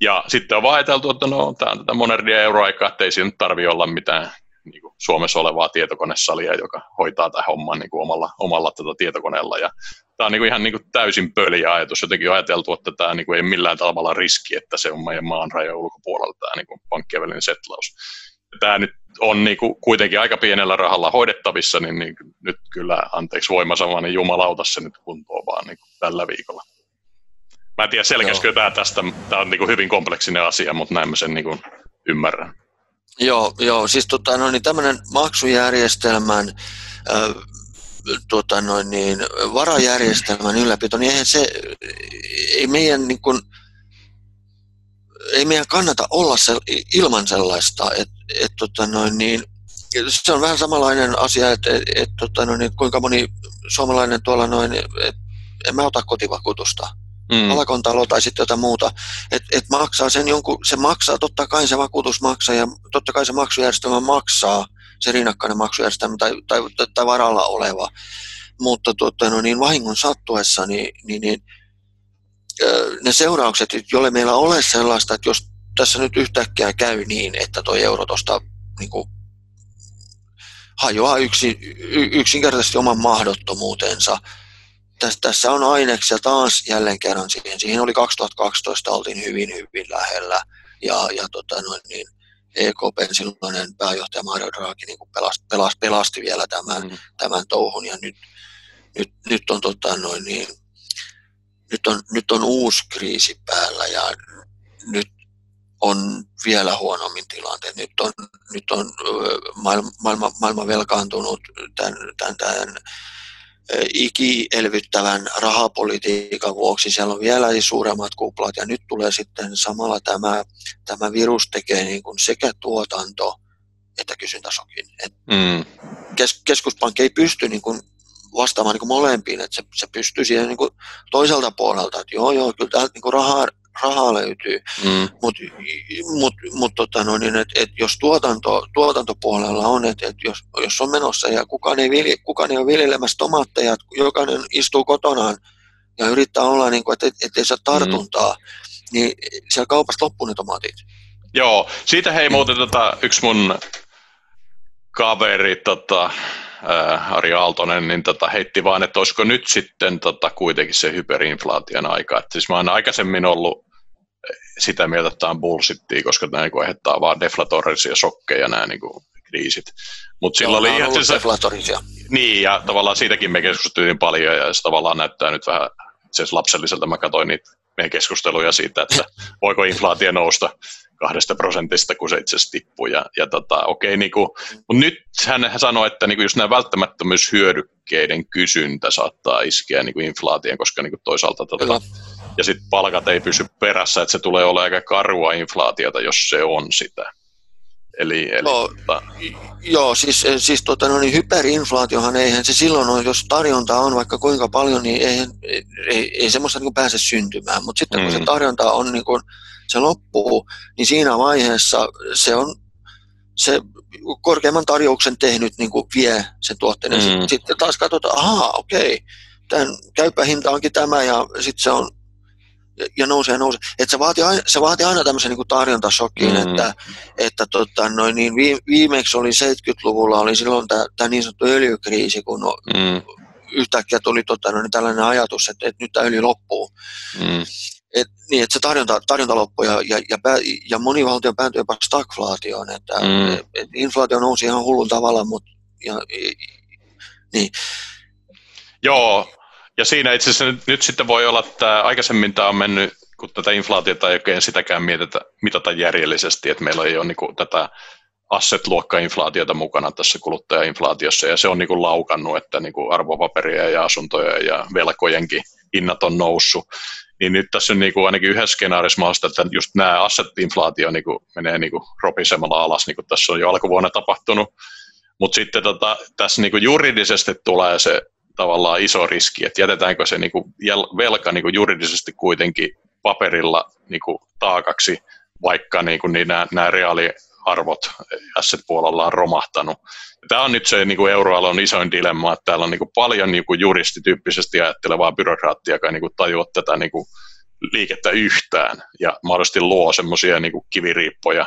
Ja sitten on ajateltu, että no, tämä on tätä modernia euroaikaa, että ei siinä tarvitse olla mitään niin kuin Suomessa olevaa tietokonesalia, joka hoitaa tämän homman niin kuin omalla, omalla tätä tietokoneella. Ja tämä on niin kuin ihan niin kuin täysin pöliä ajatus. Jotenkin on ajateltu, että tämä niin kuin ei millään tavalla riski, että se on meidän maan rajojen ulkopuolella tämä niin kuin pankkien välinen setlaus. Tämä nyt on niin kuin kuitenkin aika pienellä rahalla hoidettavissa, niin, niin nyt kyllä, anteeksi voimasama, niin jumalauta se nyt kuntoon vaan niin kuin tällä viikolla. Mä en tiedä, selkäskö tämä tästä, tämä on niin kuin hyvin kompleksinen asia, mutta näin mä sen niin kuin ymmärrän. Joo, joo. Siis tota, no, niin tämmöinen maksujärjestelmän äh, tota, no, niin, varajärjestelmän ylläpito, niin eihän se, ei meidän niin kuin, ei meidän kannata olla se, ilman sellaista, että et, tota, no, niin, se on vähän samanlainen asia, että et, et, tota, no, niin, kuinka moni suomalainen tuolla noin, että en mä ota kotivakuutusta mm. alakontalo tai sitten jotain muuta, että et maksaa sen jonkun, se maksaa, totta kai se vakuutus maksaa ja totta kai se maksujärjestelmä maksaa, se rinnakkainen maksujärjestelmä tai, tai, tai, tai varalla oleva, mutta tuota, no niin vahingon sattuessa, niin, niin, niin ne seuraukset, jolle meillä ole sellaista, että jos tässä nyt yhtäkkiä käy niin, että tuo euro tuosta niin hajoaa yksin, yksinkertaisesti oman mahdottomuutensa, tässä on aineksia taas jälleen kerran siihen. Siihen oli 2012, oltiin hyvin, hyvin lähellä. Ja, ja tota noin, niin EKPn silloinen pääjohtaja Mario Draghi niin pelasti, pelasti, pelasti vielä tämän, mm. tämän touhun. Ja nyt, nyt, nyt on tota noin, niin, nyt on, nyt on uusi kriisi päällä ja nyt on vielä huonommin tilanteet. Nyt on, nyt on maailma, maailma, maailma velkaantunut tämän, tämän, tämän ikielvyttävän rahapolitiikan vuoksi. Siellä on vielä suuremmat kuplat ja nyt tulee sitten samalla tämä, tämä virus tekee niin kuin sekä tuotanto että kysyntäsokin. Et mm. kes, keskuspankki ei pysty niin kuin vastaamaan niin kuin molempiin, että se, se pystyy siihen niin kuin toiselta puolelta, että joo, joo, kyllä täältä niin kuin rahaa, rahaa löytyy, mm. mutta mut, mut, tota no, niin, et, et jos tuotanto, tuotantopuolella on, että et jos, jos on menossa ja kukaan ei, vilje, kukaan ei ole viljelemässä tomaatteja, jokainen istuu kotonaan ja yrittää olla, niin kuin, että et, ettei saa tartuntaa, mm. niin siellä kaupasta loppuu ne tomaatit. Joo, siitä hei muuten tota, yksi mun kaveri, tota, ää, Ari Aaltonen, niin tota, heitti vaan, että olisiko nyt sitten tota, kuitenkin se hyperinflaation aika. Et siis mä oon aikaisemmin ollut sitä mieltä, että tämä on bullshittia, koska tämä niin aiheuttaa vaan deflatorisia shokkeja nämä niin kuin, kriisit. Mutta silloin oli ihan se, deflatorisia. Niin, ja tavallaan siitäkin me keskusteltiin paljon, ja se tavallaan näyttää nyt vähän siis lapselliselta. Mä katsoin niitä meidän keskusteluja siitä, että voiko inflaatio nousta kahdesta prosentista, kun se itse asiassa tippuu. Ja, ja tota, okay, niin kuin, mutta nyt hän sanoi, että niin kuin just nämä välttämättömyyshyödykkeiden kysyntä saattaa iskeä niin kuin inflaation, koska niin kuin toisaalta tota, ja sitten palkat ei pysy perässä, että se tulee olemaan aika karua inflaatiota, jos se on sitä. Eli, eli joo, tota... joo, siis, siis tota, no, niin hyperinflaatiohan eihän se silloin ole, jos tarjonta on vaikka kuinka paljon, niin eihän, ei, ei, ei semmoista niin pääse syntymään. Mutta sitten mm. kun se mm. tarjonta on, niin kuin, se loppuu, niin siinä vaiheessa se on se korkeamman tarjouksen tehnyt niin kuin vie sen tuotteen. Mm. Sitten taas katsotaan, ahaa, okei, tämän käypähinta onkin tämä ja sitten se on ja nousee ja nousee. Et se, vaatii aina, se vaatii aina tämmöisen niin tarjontashokin, mm. että, että tota, noin, niin viimeksi oli 70-luvulla oli silloin tämä niin sanottu öljykriisi, kun no, mm. yhtäkkiä tuli tota, noin, tällainen ajatus, että, että nyt tämä öljy loppuu. Mm. Et, niin, että se tarjonta, tarjonta loppui ja, ja, ja, pää, ja moni valtio päätyi jopa stagflaatioon, että mm. et, et inflaatio nousi ihan hullun tavalla, mutta ja, niin. Joo, ja siinä itse asiassa nyt, nyt sitten voi olla, että aikaisemmin tämä on mennyt, kun tätä inflaatiota ei oikein sitäkään mietitä, mitata järjellisesti, että meillä ei ole niin kuin tätä asset-luokka-inflaatiota mukana tässä kuluttajainflaatiossa, ja se on niin kuin laukannut, että niin kuin arvopaperia ja asuntoja ja velkojenkin hinnat on noussut. Niin nyt tässä on niin kuin ainakin yhdessä skenaarissa mahdollista, että just nämä asset-inflaatio niin kuin menee niin kuin ropisemalla alas, niin kuin tässä on jo alkuvuonna tapahtunut. Mutta sitten tota, tässä niin kuin juridisesti tulee se tavallaan iso riski, että jätetäänkö se niin kuin velka niin kuin juridisesti kuitenkin paperilla niin kuin taakaksi, vaikka niin kuin niin nämä, nämä reaaliarvot asset-puolella on romahtanut. Tämä on nyt se niin kuin euroalueen isoin dilemma, että täällä on niin kuin paljon niin kuin juristityyppisesti ajattelevaa byrokraattia, joka ei niin kuin tajua tätä niin kuin liikettä yhtään ja mahdollisesti luo semmoisia niin kiviriippoja,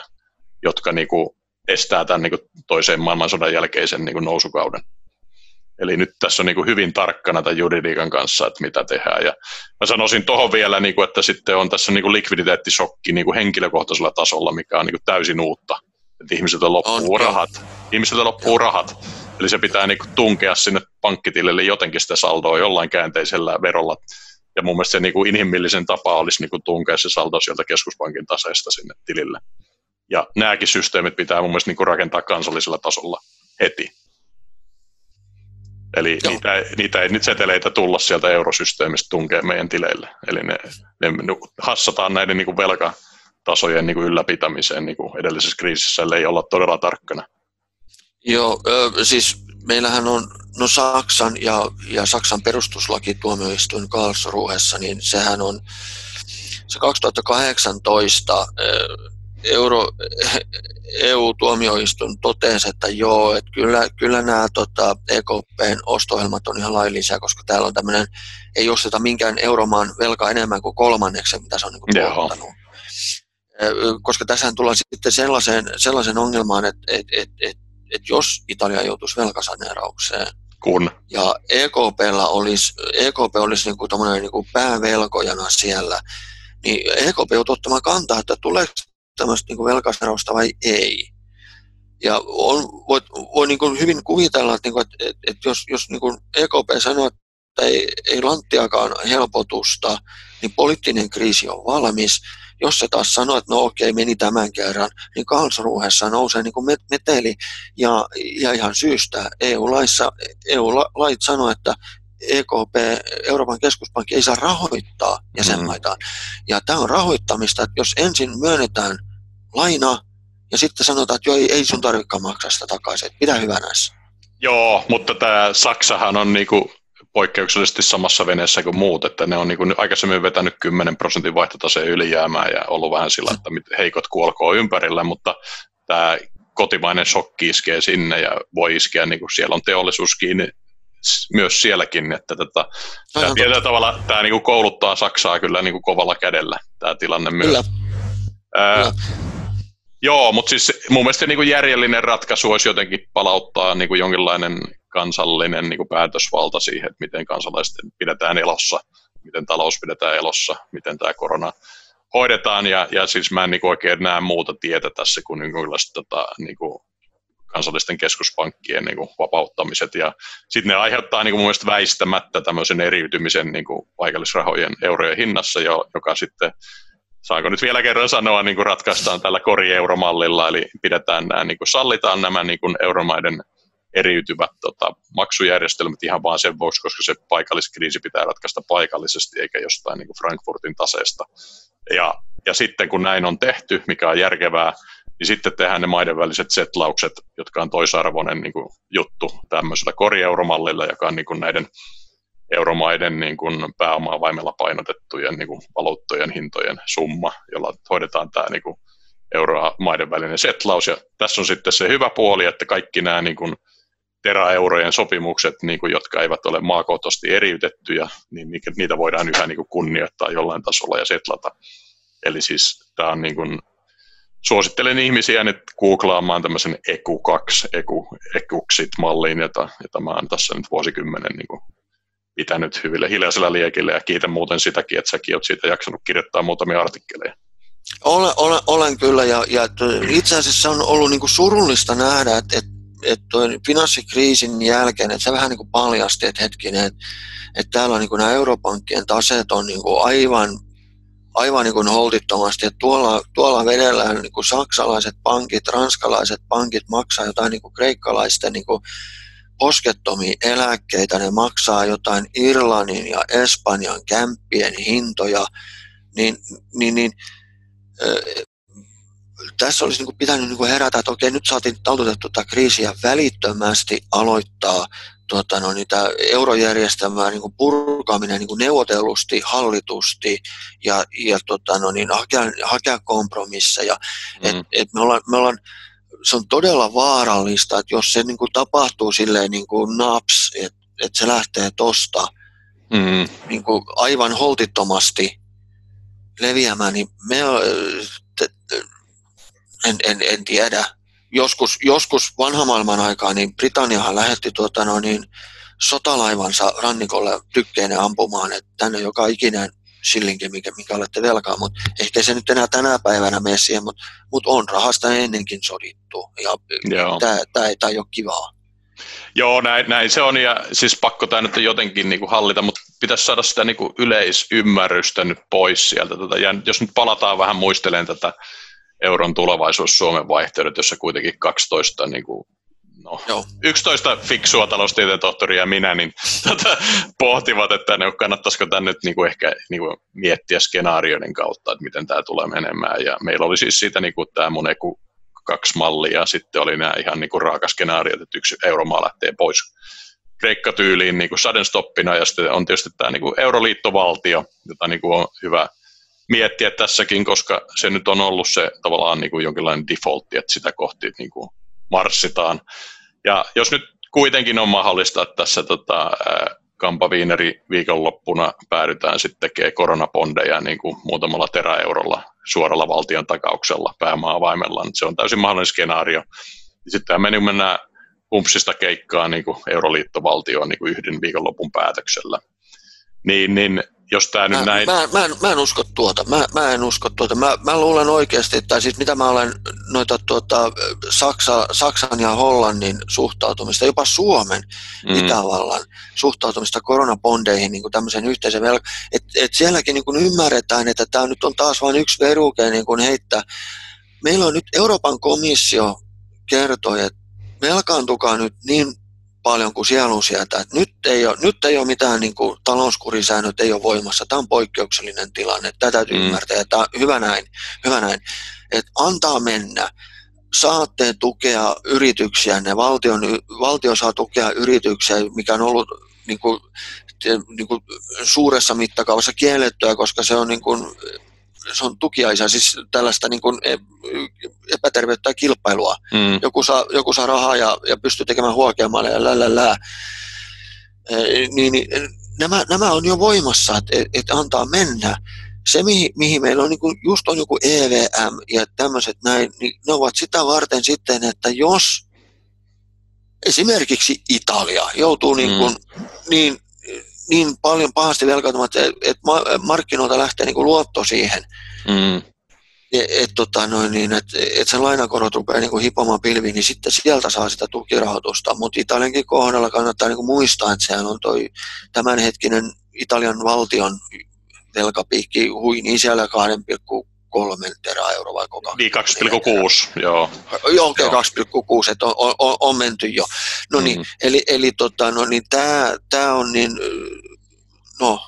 jotka niin kuin estää tämän niin kuin toiseen maailmansodan jälkeisen niin kuin nousukauden. Eli nyt tässä on niin kuin hyvin tarkkana tämän juridiikan kanssa, että mitä tehdään. Ja mä sanoisin tuohon vielä, niin kuin, että sitten on tässä niin kuin likviditeettisokki niin kuin henkilökohtaisella tasolla, mikä on niin kuin täysin uutta. Että ihmisiltä loppuu on, rahat. Ihmisiltä loppuu rahat. Eli se pitää niin kuin tunkea sinne pankkitilille jotenkin sitä saldoa jollain käänteisellä verolla. Ja mun mielestä se niin kuin inhimillisen tapa olisi niin kuin tunkea se saldo sieltä keskuspankin taseesta sinne tilille. Ja nämäkin systeemit pitää mun mielestä niin kuin rakentaa kansallisella tasolla heti. Eli niitä, ei, niitä ei nyt seteleitä tulla sieltä eurosysteemistä tunkea meidän tileille. Eli ne, ne hassataan näiden niin kuin velkatasojen niin kuin ylläpitämiseen niin kuin edellisessä kriisissä, ellei olla todella tarkkana. Joo, siis meillähän on no Saksan ja, ja Saksan perustuslaki tuomioistuin Karlsruhessa, niin sehän on se 2018 Euro, EU-tuomioistuin totesi, että joo, että kyllä, kyllä nämä tota, EKPn ostohjelmat on ihan laillisia, koska täällä on tämmöinen, ei osteta minkään euromaan velka enemmän kuin kolmanneksi, mitä se on niin tuottanut. Koska tässähän tullaan sitten sellaiseen, sellaiseen ongelmaan, että et, et, et, et jos Italia joutuisi velkasaneeraukseen, kun. ja EKPllä olisi, EKP olisi niin kuin niin kuin päävelkojana siellä, niin EKP joutuu ottamaan kantaa, että tuleeko tämmöistä niin velkasairausta vai ei. Ja on, voi, voi niin kuin hyvin kuvitella, että, niin kuin, että, että, että jos, jos niin kuin EKP sanoo, että että ei, ei lanttiakaan helpotusta, niin poliittinen kriisi on valmis. Jos se taas sanoo, että no okei, meni tämän kerran, niin Karlsruhessa nousee niin kuin meteli ja, ja ihan syystä. EU-laissa, EU-lait sanoo, että EKP, Euroopan keskuspankki, ei saa rahoittaa jäsenmaitaan. Mm. Ja tämä on rahoittamista, että jos ensin myönnetään laina ja sitten sanotaan, että joo, ei, ei sun tarvitse maksaa sitä takaisin, että pidä hyvänä. Joo, mutta tämä Saksahan on niinku poikkeuksellisesti samassa veneessä kuin muut, että ne on niinku aikaisemmin vetänyt 10 prosentin vaihtotaseen ylijäämää ja ollut vähän sillä, että heikot kuolkoo ympärillä, mutta tämä kotimainen shokki iskee sinne ja voi iskeä, niin kuin siellä on teollisuus kiinni myös sielläkin, että tätä, tämä tietyllä tavalla tämä niin kuin kouluttaa Saksaa kyllä niin kuin kovalla kädellä tämä tilanne myös. Kyllä. Ää, kyllä. Joo, mutta siis mun mielestä niin kuin järjellinen ratkaisu olisi jotenkin palauttaa niin kuin jonkinlainen kansallinen niin kuin päätösvalta siihen, että miten kansalaisten pidetään elossa, miten talous pidetään elossa, miten tämä korona hoidetaan, ja, ja siis mä en niin kuin oikein näe muuta tietä tässä kuin, kuin, tota, niin kuin kansallisten keskuspankkien niin kuin, vapauttamiset, ja sitten ne aiheuttaa niin kuin, mun mielestä väistämättä tämmöisen eriytymisen niin kuin, paikallisrahojen eurojen hinnassa, jo, joka sitten saanko nyt vielä kerran sanoa, niin kuin ratkaistaan tällä korieuromallilla, eli pidetään nämä, niin kuin sallitaan nämä niin kuin euromaiden eriytyvät tota, maksujärjestelmät ihan vaan sen vuoksi, koska se paikalliskriisi pitää ratkaista paikallisesti eikä jostain niin kuin Frankfurtin taseesta. Ja, ja sitten kun näin on tehty, mikä on järkevää, niin sitten tehdään ne maiden väliset setlaukset, jotka on toisarvoinen niin kuin, juttu tämmöisellä korieuromallilla, joka on niin kuin, näiden euromaiden niin kuin, pääomaa vaimella painotettujen niin kuin, valuuttojen hintojen summa, jolla hoidetaan tämä niin kuin, euromaiden välinen setlaus. Ja tässä on sitten se hyvä puoli, että kaikki nämä niin kuin, teraeurojen sopimukset, niin kuin, jotka eivät ole maakohtaisesti eriytettyjä, niin niitä voidaan yhä niin kuin, kunnioittaa jollain tasolla ja setlata. Eli siis tämä on niin kuin, suosittelen ihmisiä nyt googlaamaan tämmöisen EQ2, EQ, EQXIT-mallin, jota, jota mä oon tässä nyt vuosikymmenen niin kuin, pitänyt hyville hiljaisella liekillä ja kiitän muuten sitäkin, että säkin oot siitä jaksanut kirjoittaa muutamia artikkeleja. Olen, olen, olen kyllä ja, ja itse asiassa on ollut niin kuin surullista nähdä, että, että, että finanssikriisin jälkeen, että se vähän niin kuin paljasti, että hetkinen, että, että täällä on niin kuin nämä europankkien taseet on niin kuin aivan, aivan niin kuin holtittomasti, että tuolla, tuolla vedellään niin kuin saksalaiset pankit, ranskalaiset pankit maksaa jotain niin kuin kreikkalaisten niin kuin poskettomia eläkkeitä, ne maksaa jotain Irlannin ja Espanjan kämppien hintoja, niin, niin, niin tässä olisi niin pitänyt niin herätä, että okei, nyt saatiin taltutettu kriisiä välittömästi aloittaa tuota, no, niitä eurojärjestelmää niin kuin purkaminen niin kuin neuvotellusti, hallitusti ja, ja tuota, no, niin, hakea, hakea kompromisseja. Mm. Et, et me ollaan, me ollaan, se on todella vaarallista, että jos se niin kuin tapahtuu silleen niin kuin naps, että, että se lähtee tosta mm. niin kuin aivan holtittomasti leviämään, niin me, en, en, en tiedä. Joskus, joskus vanha maailman aikaa, niin Britanniahan lähetti tuota, no, niin, sotalaivansa rannikolle tykkeinen ampumaan, että tänne joka ikinen sillinkin, mikä, mikä olette velkaa, mutta ehkä se nyt enää tänä päivänä mene siihen, mutta, mutta on rahasta ennenkin sodittu ja tämä ei, ei ole kivaa. Joo, näin, näin se on ja siis pakko tämä nyt jotenkin niin kuin hallita, mutta pitäisi saada sitä niin kuin yleisymmärrystä nyt pois sieltä. Tota, ja jos nyt palataan vähän muistelen tätä euron tulevaisuus Suomen vaihtoehdot, jossa kuitenkin 12 niin kuin, no, Joo. 11 fiksua taloustieteen tohtoria ja minä, niin [LAUGHS] tota, pohtivat, että ne, kannattaisiko tänne nyt niin kuin ehkä niin kuin miettiä skenaarioiden kautta, että miten tämä tulee menemään. Ja meillä oli siis siitä niin kuin tämä mun eku kaksi mallia, ja sitten oli nämä ihan niin kuin raakaskenaariot, että yksi euromaa lähtee pois Kreikka-tyyliin niin kuin sadenstoppina, ja sitten on tietysti tämä niin kuin euroliittovaltio, jota niin kuin on hyvä miettiä tässäkin, koska se nyt on ollut se tavallaan niin kuin jonkinlainen defaultti, että sitä kohti niin kuin marssitaan. Ja jos nyt kuitenkin on mahdollista, että tässä tota, Kampa Viineri viikonloppuna päädytään sitten tekemään koronapondeja niin kuin muutamalla teräeurolla suoralla valtion takauksella päämaa vaimella. Se on täysin mahdollinen skenaario. Sitten me niin mennään umpsista keikkaa niin kuin euroliittovaltioon niin kuin yhden viikonlopun päätöksellä. Niin, niin, jos tämä nyt Mä, näin... mä, mä, en, mä en usko tuota. Mä, mä en usko tuota. Mä, mä luulen oikeasti, tai siis mitä mä olen noita tuota, Saksa, Saksan ja Hollannin suhtautumista, jopa Suomen, mm. Itävallan suhtautumista koronabondeihin niin kuin tämmöisen yhteisen velka. Että et sielläkin niin kuin ymmärretään, että tämä nyt on taas vain yksi veruke niin kuin heittää. Meillä on nyt Euroopan komissio kertoi, että velkaantukaa nyt niin paljon kuin sielun sieltä. Nyt, ei ole, nyt ei ole mitään niin kuin, talouskurisäännöt ei ole voimassa. Tämä on poikkeuksellinen tilanne. Tätä täytyy mm. ymmärtää. Ja tämä, hyvä näin. Hyvä näin. Että antaa mennä. Saatte tukea yrityksiä. Ne valtion, valtio saa tukea yrityksiä, mikä on ollut niin kuin, niin kuin suuressa mittakaavassa kiellettyä, koska se on niin kuin, se on tukiaisa, siis tällaista niin kuin epäterveyttä kilpailua. Mm. Joku, saa, joku saa rahaa ja, ja pystyy tekemään huokeamalla ja lällällä. E, niin, niin, nämä, nämä on jo voimassa, että et antaa mennä. Se, mihin, mihin meillä on niin kuin, just on joku EVM ja tämmöiset näin, niin ne ovat sitä varten sitten, että jos esimerkiksi Italia joutuu niin, kuin, mm. niin niin paljon pahasti velkaantumaan, että, että markkinoilta lähtee niin kuin luotto siihen. Mm. Et, et, tota, noin, niin, että et sen lainakorot rupeaa niin kuin hipomaan pilviin, niin sitten sieltä saa sitä tukirahoitusta. Mutta Italiankin kohdalla kannattaa niin kuin muistaa, että sehän on toi tämänhetkinen Italian valtion velkapiikki hui niin siellä 2,6 kolme teraa euroa vai koko Niin 2,6, joo. Joo, okay, 2,6, että on, on, on, menty jo. No niin, mm. eli, eli tota, no niin, tämä tää on niin, no,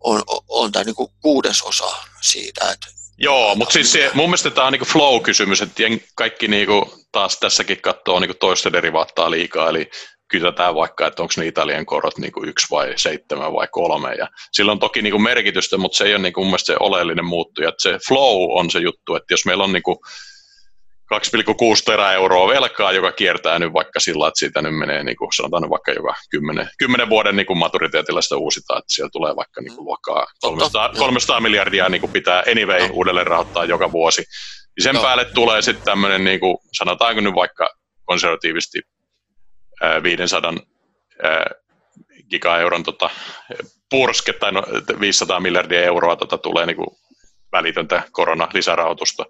on, on, on tämä niinku kuudesosa siitä, että Joo, mutta siis se, mun mielestä tämä on niinku flow-kysymys, että kaikki niinku taas tässäkin katsoo niinku toista derivaattaa liikaa, eli kytätään vaikka, että onko ne Italian korot niin kuin yksi vai seitsemän vai kolme. Ja sillä on toki niin kuin merkitystä, mutta se ei ole niin kuin mun mielestä se oleellinen muuttuja. Että se flow on se juttu, että jos meillä on niin kuin 2,6 terä euroa velkaa, joka kiertää nyt vaikka sillä, että siitä nyt menee, niin kuin sanotaan nyt vaikka joka 10, 10 vuoden niin kuin maturiteetilla sitä uusitaan, että siellä tulee vaikka niin kuin luokkaa 300, 300 miljardia niin kuin pitää anyway uudelleen rahoittaa joka vuosi. Ja sen no. päälle tulee sitten tämmöinen, niin kuin, sanotaanko nyt vaikka konservatiivisesti 500 gigaeuron tota, purske tai no, 500 miljardia euroa tota, tulee niin kuin välitöntä koronalisärahoitusta,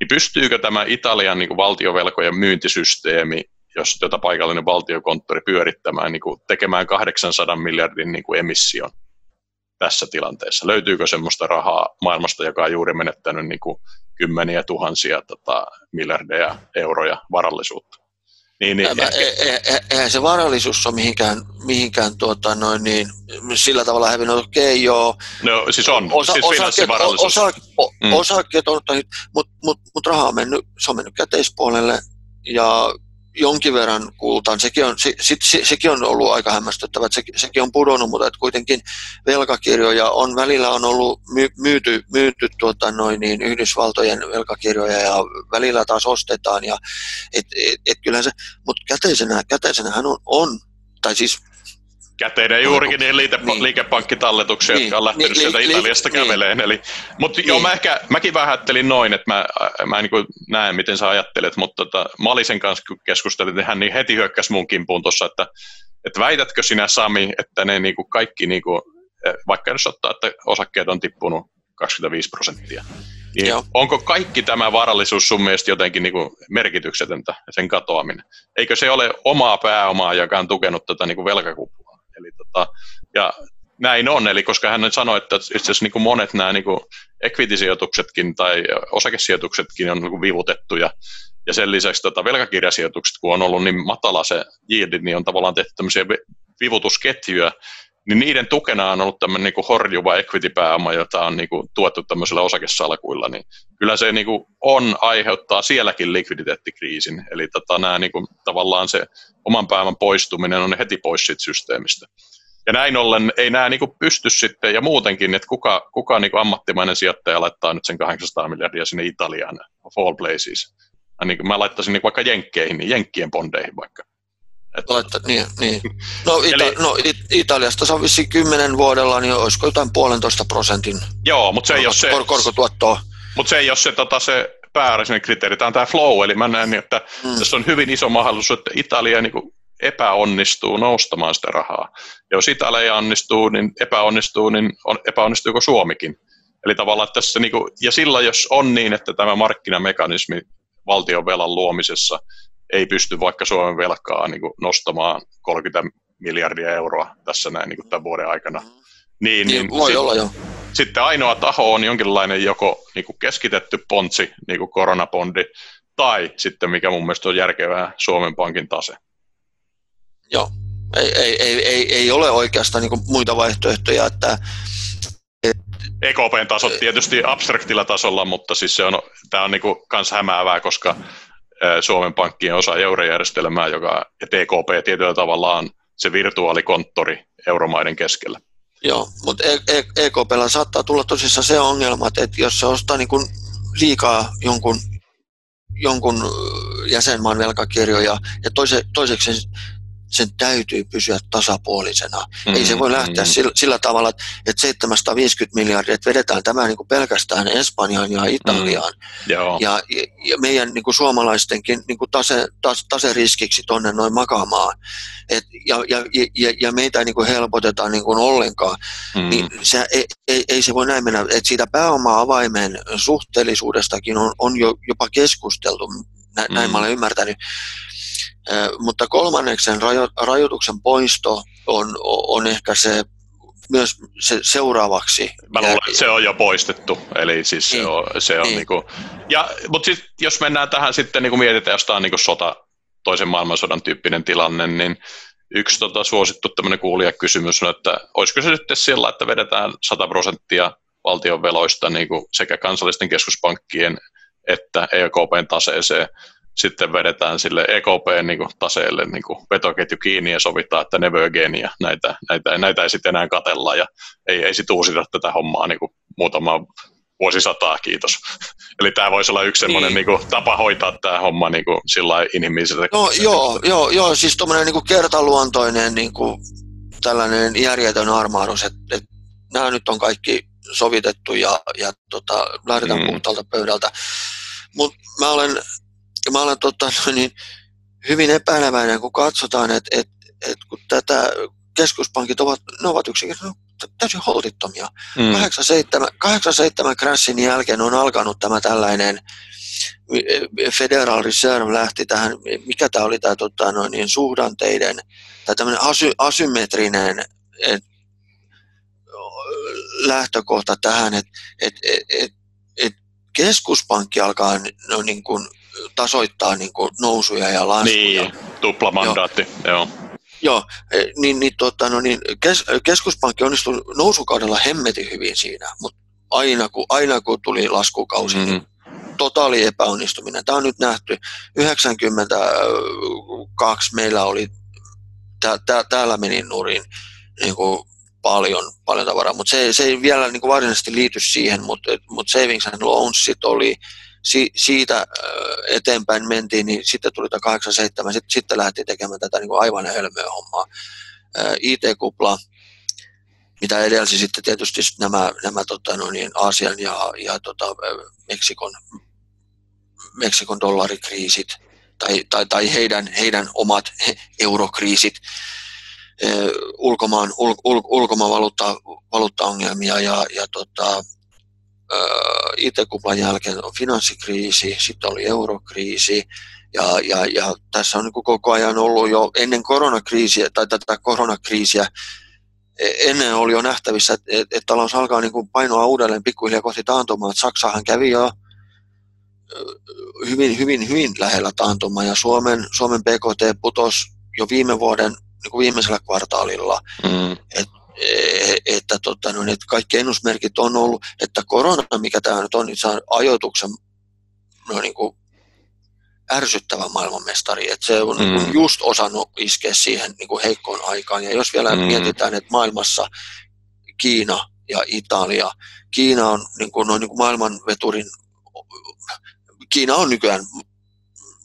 niin pystyykö tämä Italian niin kuin valtiovelkojen myyntisysteemi, jos jota paikallinen valtiokonttori pyörittämään, niin kuin tekemään 800 miljardin niin kuin emission tässä tilanteessa? Löytyykö sellaista rahaa maailmasta, joka on juuri menettänyt niin kuin kymmeniä tuhansia tota, miljardeja euroja varallisuutta? Niin, niin, Tämä, e, e, e, eihän se varallisuus ole mihinkään, mihinkään tuota, noin niin, sillä tavalla hävinnyt. Okei, okay, joo. No siis on, osa, siis osakkeet, osa, mm. osakkeet on, mutta mut, mut raha on mennyt, se on mennyt käteispuolelle ja jonkin verran kultaan. Sekin on, se, se, sekin on ollut aika hämmästyttävä, se, sekin on pudonnut, mutta että kuitenkin velkakirjoja on välillä on ollut my, myyty, myyty tuota noin niin Yhdysvaltojen velkakirjoja ja välillä taas ostetaan. Ja, et, et, et kyllä se, mutta käteisenä, käteisenähän on, on, tai siis käteinen juurikin niin, liite, niin. liikepankkitalletuksia, niin. jotka on lähtenyt niin, sieltä li, Italiasta li, käveleen. Eli, mutta niin. joo, mä ehkä, mäkin vähättelin noin, että mä, mä niin näen, miten sä ajattelet, mutta tota, Malisen kanssa kun keskustelin, niin hän niin heti hyökkäsi mun kimpuun tuossa, että, että väitätkö sinä Sami, että ne niin kuin kaikki, niin kuin, eh, vaikka jos ottaa, että osakkeet on tippunut 25 prosenttia, niin Joo. onko kaikki tämä varallisuus sun mielestä jotenkin niin kuin merkityksetöntä, sen katoaminen? Eikö se ole omaa pääomaa, joka on tukenut tätä niin kuin? Eli tota, ja näin on, eli koska hän sanoi, että itse asiassa niin kuin monet nämä niin kuin equity-sijoituksetkin tai osakesijoituksetkin on niin kuin vivutettuja, ja sen lisäksi tota velkakirjasijoitukset, kun on ollut niin matala se yield, niin on tavallaan tehty tämmöisiä vivutusketjuja, niin niiden tukena on ollut tämmöinen niin horjuva equity-pääoma, jota on niin kuin tuettu tämmöisillä osakesalkuilla, niin kyllä se niin kuin on, aiheuttaa sielläkin likviditeettikriisin, eli tota, nämä niin kuin, tavallaan se oman pääoman poistuminen on heti pois siitä systeemistä. Ja näin ollen ei nämä niin kuin pysty sitten, ja muutenkin, että kuka, kuka niin kuin ammattimainen sijoittaja laittaa nyt sen 800 miljardia sinne Italiaan, of all places. Ja niin kuin mä laittaisin niin vaikka Jenkkeihin, niin Jenkkien bondeihin vaikka. Että... Laittaa, niin, niin. No, [LAUGHS] Ita- Eli, no It- Italiasta se on vissiin kymmenen vuodella, niin olisiko jotain puolentoista prosentin Joo, mutta se ei ole se, kor- korkotuottoa. Mutta se ei ole se, tota, se pääasiallinen kriteeri. Tämä on tämä flow, eli mä näen, että mm. tässä on hyvin iso mahdollisuus, että Italia niin kuin epäonnistuu noustamaan sitä rahaa. Ja jos Italia ei onnistuu, niin epäonnistuu, niin on, epäonnistuuko Suomikin? Eli tavallaan tässä, niin kuin, ja silloin jos on niin, että tämä markkinamekanismi valtion velan luomisessa ei pysty vaikka Suomen velkaa niin kuin nostamaan 30 miljardia euroa tässä näin niin kuin tämän vuoden aikana, niin, niin, niin voi sit, olla jo. Sitten ainoa taho on jonkinlainen joko niin kuin keskitetty pontsi, niin kuin koronabondi, tai sitten mikä mun mielestä on järkevää, Suomen Pankin tase. Joo, ei, ei, ei, ei, ei ole oikeastaan niin muita vaihtoehtoja, että EKPn tasot tietysti abstraktilla tasolla, mutta siis se on, tämä on niinku kans hämäävää, koska Suomen pankkien osa eurojärjestelmää, joka ja TKP tietyllä tavalla on se virtuaalikonttori euromaiden keskellä. Joo, mutta EKPllä e saattaa tulla tosissaan se ongelma, että jos se ostaa niin kuin liikaa jonkun, jonkun jäsenmaan velkakirjoja ja toise, toiseksi sen täytyy pysyä tasapuolisena. Mm-hmm. Ei se voi lähteä mm-hmm. sillä, sillä tavalla, että 750 miljardia, että vedetään tämä niin kuin pelkästään Espanjaan ja Italiaan. Mm. Joo. Ja, ja meidän niin kuin suomalaistenkin niin kuin tase, tas, taseriskiksi tuonne noin makaamaan. Et, ja, ja, ja, ja meitä ei niin kuin helpoteta niin kuin ollenkaan. Mm. Niin se, ei, ei, ei se voi näin mennä. että siitä pääoma-avaimen suhteellisuudestakin on, on jo, jopa keskusteltu. Näin mm. mä olen ymmärtänyt mutta kolmanneksen rajo, rajoituksen poisto on, on ehkä se myös se seuraavaksi. Mä luulen, että se on jo poistettu, eli siis niin. se on, se on niin. Niin kuin, ja, mutta sit, jos mennään tähän sitten, niin kuin mietitään, jos tämä on niin kuin sota, toisen maailmansodan tyyppinen tilanne, niin yksi tota, suosittu tämmöinen kuulijakysymys on, että olisiko se nyt sillä, että vedetään 100 prosenttia valtion veloista niin kuin sekä kansallisten keskuspankkien että EKPn taseeseen, sitten vedetään sille EKPn niin kuin, taseelle niin kuin, vetoketju kiinni ja sovitaan, että never again ja näitä, näitä, näitä ei sitten enää katella ja ei, ei sitten uusita tätä hommaa niin kuin, muutama vuosisataa, kiitos. [LAUGHS] Eli tämä voisi olla yksi semmoinen niin. niin kuin, tapa hoitaa tämä homma niin kuin, sillä inhimillisellä. No, joo, joo, joo, siis tuommoinen niin kertaluontoinen niin kuin, tällainen järjetön armahdus, että, että nämä nyt on kaikki sovitettu ja, ja tota, lähdetään mm. puhtaalta pöydältä. Mutta mä olen ja mä olen tota, no niin, hyvin epäileväinen, kun katsotaan, että et, et, kun tätä keskuspankit ovat, ne ovat yksinkertaisesti täysin holtittomia. Mm. 87, 87 crashin jälkeen on alkanut tämä tällainen Federal Reserve lähti tähän, mikä tämä oli tämä tota, no niin, suhdanteiden, tai tämmöinen asy, asymmetrinen et, lähtökohta tähän, että et, et, et, et keskuspankki alkaa no, niin kuin tasoittaa niin kuin nousuja ja laskuja. Niin, tuplamandaatti, joo. joo. Joo, e, niin, niin, tota, no, niin kes, keskuspankki onnistui nousukaudella hemmetin hyvin siinä, mutta aina kun, aina kun tuli laskukausi, mm-hmm. niin totaali epäonnistuminen. Tämä on nyt nähty. 92 meillä oli, tää, tää, täällä meni nurin niin kuin paljon, paljon tavaraa, mutta se, se ei vielä niin kuin varsinaisesti liity siihen, mutta, mutta savings and loans sit oli si, siitä eteenpäin mentiin, niin sitten tuli tämä 87, sitten, sitten lähti tekemään tätä niin kuin aivan hölmöä hommaa. IT-kupla, mitä edelsi sitten tietysti nämä, nämä tota, no niin, Aasian ja, ja tota, Meksikon, Meksikon dollarikriisit tai, tai, tai heidän, heidän omat eurokriisit, ulkomaan, ul, ul, ulkomaan valuutta, valuuttaongelmia ja, ja tota, IT-kuplan jälkeen on finanssikriisi, sitten oli eurokriisi, ja, ja, ja tässä on niin koko ajan ollut jo ennen koronakriisiä tai tätä koronakriisiä, e, ennen oli jo nähtävissä, että, että, talous alkaa niin kuin painoa uudelleen pikkuhiljaa kohti taantumaa. Saksahan kävi jo hyvin, hyvin, hyvin lähellä taantumaa ja Suomen, Suomen PKT putosi jo viime vuoden niin kuin viimeisellä kvartaalilla. Mm. Et että, tota, no, että kaikki ennusmerkit on ollut, että korona, mikä tämä nyt on, niin saa ajoituksen no, niin kuin ärsyttävä maailmanmestari, että se on mm. just osannut iskeä siihen niin kuin heikkoon aikaan. Ja jos vielä mm. mietitään, että maailmassa Kiina ja Italia, Kiina on niin kuin, no, niin kuin maailmanveturin, Kiina on nykyään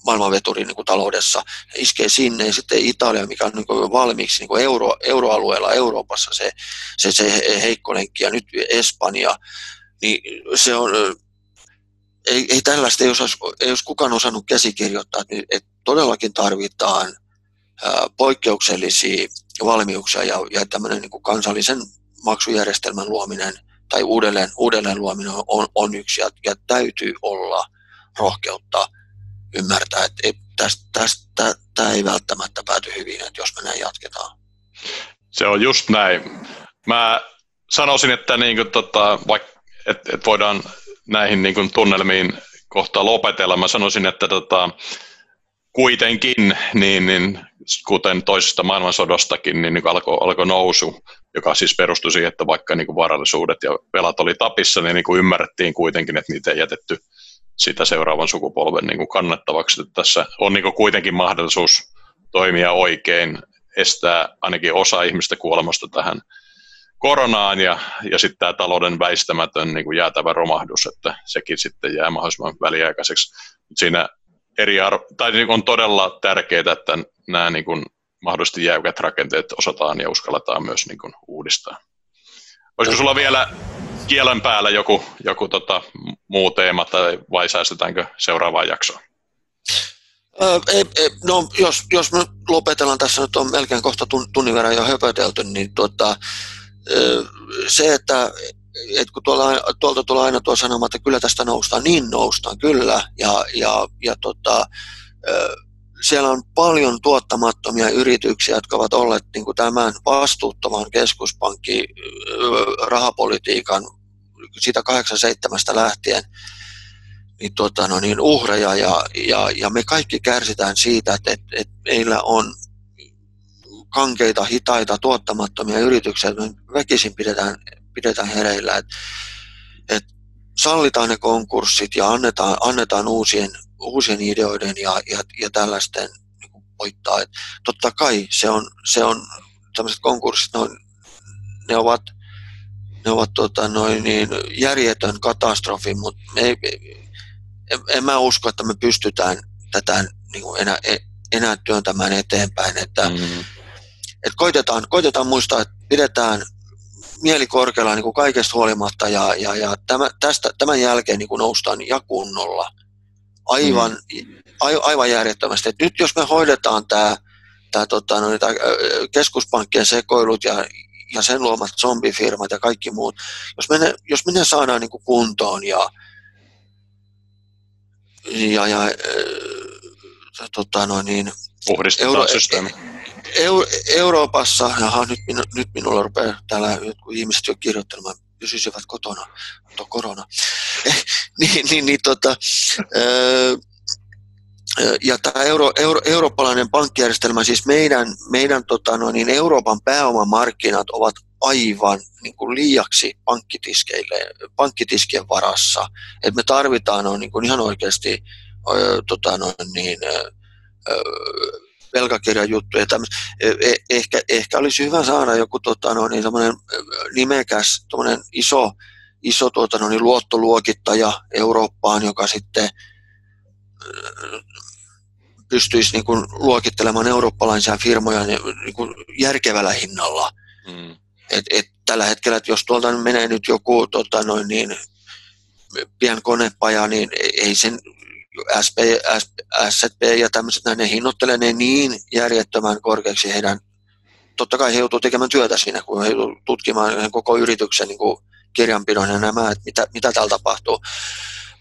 maailmanveturi niin kuin taloudessa iskee sinne. Ja sitten Italia, mikä on niin kuin valmiiksi niin kuin euro, euroalueella Euroopassa se, se, se heikko lenkki, ja nyt Espanja, niin se on, ei, ei tällaista, ei, osais, ei olisi kukaan osannut käsikirjoittaa, että, että todellakin tarvitaan poikkeuksellisia valmiuksia ja, ja tämmöinen niin kuin kansallisen maksujärjestelmän luominen tai uudelleen, uudelleen luominen on, on yksi ja, ja täytyy olla rohkeutta ymmärtää, että ei, tästä, tästä, tämä ei välttämättä pääty hyvin, että jos me näin jatketaan. Se on just näin. Mä sanoisin, että niin kuin, tota, vaikka, et, et voidaan näihin niin kuin, tunnelmiin kohta lopetella. Mä sanoisin, että tota, kuitenkin, niin, niin, kuten toisesta maailmansodastakin, niin, niin alkoi alko nousu, joka siis perustui siihen, että vaikka niin kuin varallisuudet ja velat oli tapissa, niin, niin kuin ymmärrettiin kuitenkin, että niitä ei jätetty sitä seuraavan sukupolven niin kuin kannettavaksi. Että tässä on niin kuin kuitenkin mahdollisuus toimia oikein, estää ainakin osa ihmistä kuolemasta tähän koronaan ja, ja sitten tämä talouden väistämätön niin kuin jäätävä romahdus, että sekin sitten jää mahdollisimman väliaikaiseksi. Siinä eri arvo, tai niin on todella tärkeää, että nämä niin kuin mahdollisesti jäykät rakenteet osataan ja uskalletaan myös niin kuin uudistaa. Olisiko sulla vielä kielen päällä joku, joku tota, muu teema tai vai säästetäänkö seuraavaan jaksoon? no, jos, jos me lopetellaan tässä, nyt on melkein kohta tunnin verran jo höpötelty, niin tuota, se, että, että kun tuolla, tuolta tulee aina tuo sanoma, että kyllä tästä noustaan, niin noustaan, kyllä. Ja, ja, ja tota, siellä on paljon tuottamattomia yrityksiä, jotka ovat olleet niin kuin tämän vastuuttoman keskuspankki rahapolitiikan siitä 87 lähtien niin, tota, no, niin uhreja. Ja, ja, ja, me kaikki kärsitään siitä, että, että, että meillä on kankeita, hitaita, tuottamattomia yrityksiä, että me väkisin pidetään, pidetään hereillä, että, että sallitaan ne konkurssit ja annetaan, annetaan uusien, uusien ideoiden ja, ja, ja tällaisten niin voittaa. Että totta kai se on, se on tämmöiset konkurssit, ne, on, ne ovat, ne ovat tota, noin niin järjetön katastrofi, mutta ei, en, en mä usko, että me pystytään tätä niin kuin enää, e, enää työntämään eteenpäin. Että, mm et koitetaan, koitetaan muistaa, että pidetään mieli korkealla niin kuin kaikesta huolimatta ja, ja, ja tämä, tästä, tämän jälkeen niin kuin noustaan ja kunnolla. Aivan, mm. a, aivan järjettömästi. Et nyt jos me hoidetaan tämä tää, tota, no, tää, keskuspankkien sekoilut ja, ja sen luomat zombifirmat ja kaikki muut, jos me ne, jos me ne saadaan niin kuin kuntoon ja, ja, ja äh, tota, no, niin, Puhdistetaan euro, systeemi Euro- Euroopassa, jaha, nyt, minu, nyt minulla rupeaa täällä jotkut ihmiset jo kirjoittelemaan, pysyisivät kotona, tuo korona. niin, niin, niin, tota, ja tämä euro, euro, eurooppalainen pankkijärjestelmä, siis meidän, meidän tota, no, niin Euroopan pääomamarkkinat ovat aivan niin kuin liiaksi pankkitiskeille, pankkitiskien varassa. Et me tarvitaan on, niin kuin ihan oikeasti tota, no, niin, velkakirjajuttuja. E, e, ehkä, ehkä olisi hyvä saada joku tota, no, niin, nimekäs iso, iso tuota, no, niin, luottoluokittaja Eurooppaan, joka sitten pystyisi niin kuin, luokittelemaan eurooppalaisia firmoja niin, niin kuin, järkevällä hinnalla. Mm. Et, et, tällä hetkellä, että jos tuolta menee nyt joku tota, noin niin, pien konepaja, niin ei sen SP, SZP ja tämmöiset näin, ne hinnoittelee ne niin järjettömän korkeaksi heidän, totta kai he joutuu tekemään työtä siinä, kun he joutuu tutkimaan koko yrityksen niin kuin kirjanpidon ja nämä, että mitä, mitä täällä tapahtuu.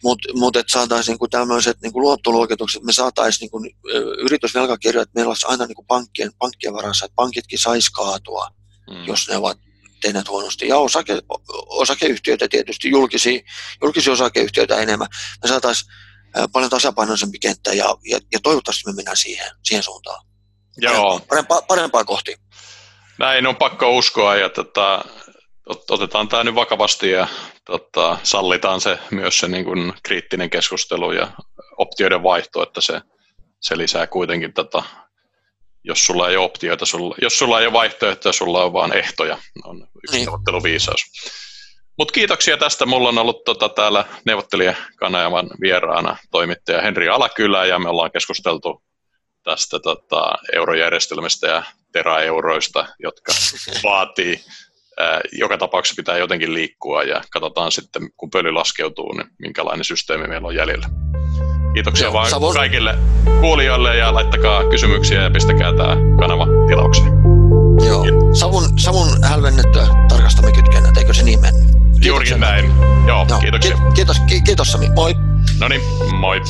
Mutta mut, että saataisiin niin tämmöiset niin luottoluokitukset, me saataisiin niin yritysvelkakirjat, että meillä olisi aina niin kuin pankkien, pankkien varassa, että pankitkin saisi kaatua, mm. jos ne ovat tehneet huonosti. Ja osake, osakeyhtiöitä tietysti, julkisia, julkisia osakeyhtiöitä enemmän. Me saataisiin paljon tasapainoisempi kenttä ja, ja, ja toivottavasti me mennään siihen, siihen suuntaan. Joo. Parempaa, parempaa kohti. Näin on pakko uskoa ja tota, otetaan tämä nyt vakavasti ja tota, sallitaan se myös se niin kuin kriittinen keskustelu ja optioiden vaihto, että se, se lisää kuitenkin tota, jos sulla ei ole optioita, sulla, jos sulla ei ole vaihtoehtoja, sulla on vain ehtoja, on yksi niin. neuvotteluviisaus. Mutta kiitoksia tästä. Mulla on ollut tota, täällä neuvottelijakanavan vieraana toimittaja Henri Alakylä ja me ollaan keskusteltu tästä tota, eurojärjestelmästä ja teraeuroista, jotka vaatii. Ää, joka tapauksessa pitää jotenkin liikkua ja katsotaan sitten, kun pöly laskeutuu, niin minkälainen systeemi meillä on jäljellä. Kiitoksia Joo, vaan Savon... kaikille kuulijoille ja laittakaa kysymyksiä ja pistäkää tämä kanava tilaukseen. Joo, savun, savun hälvennettyä tarkastamme kytkennät, eikö se niin mennyt? Juurikin näin. Joo, Joo. kiitoksia. Ki- kiitos, ki- kiitos Sami, moi. No niin, moi.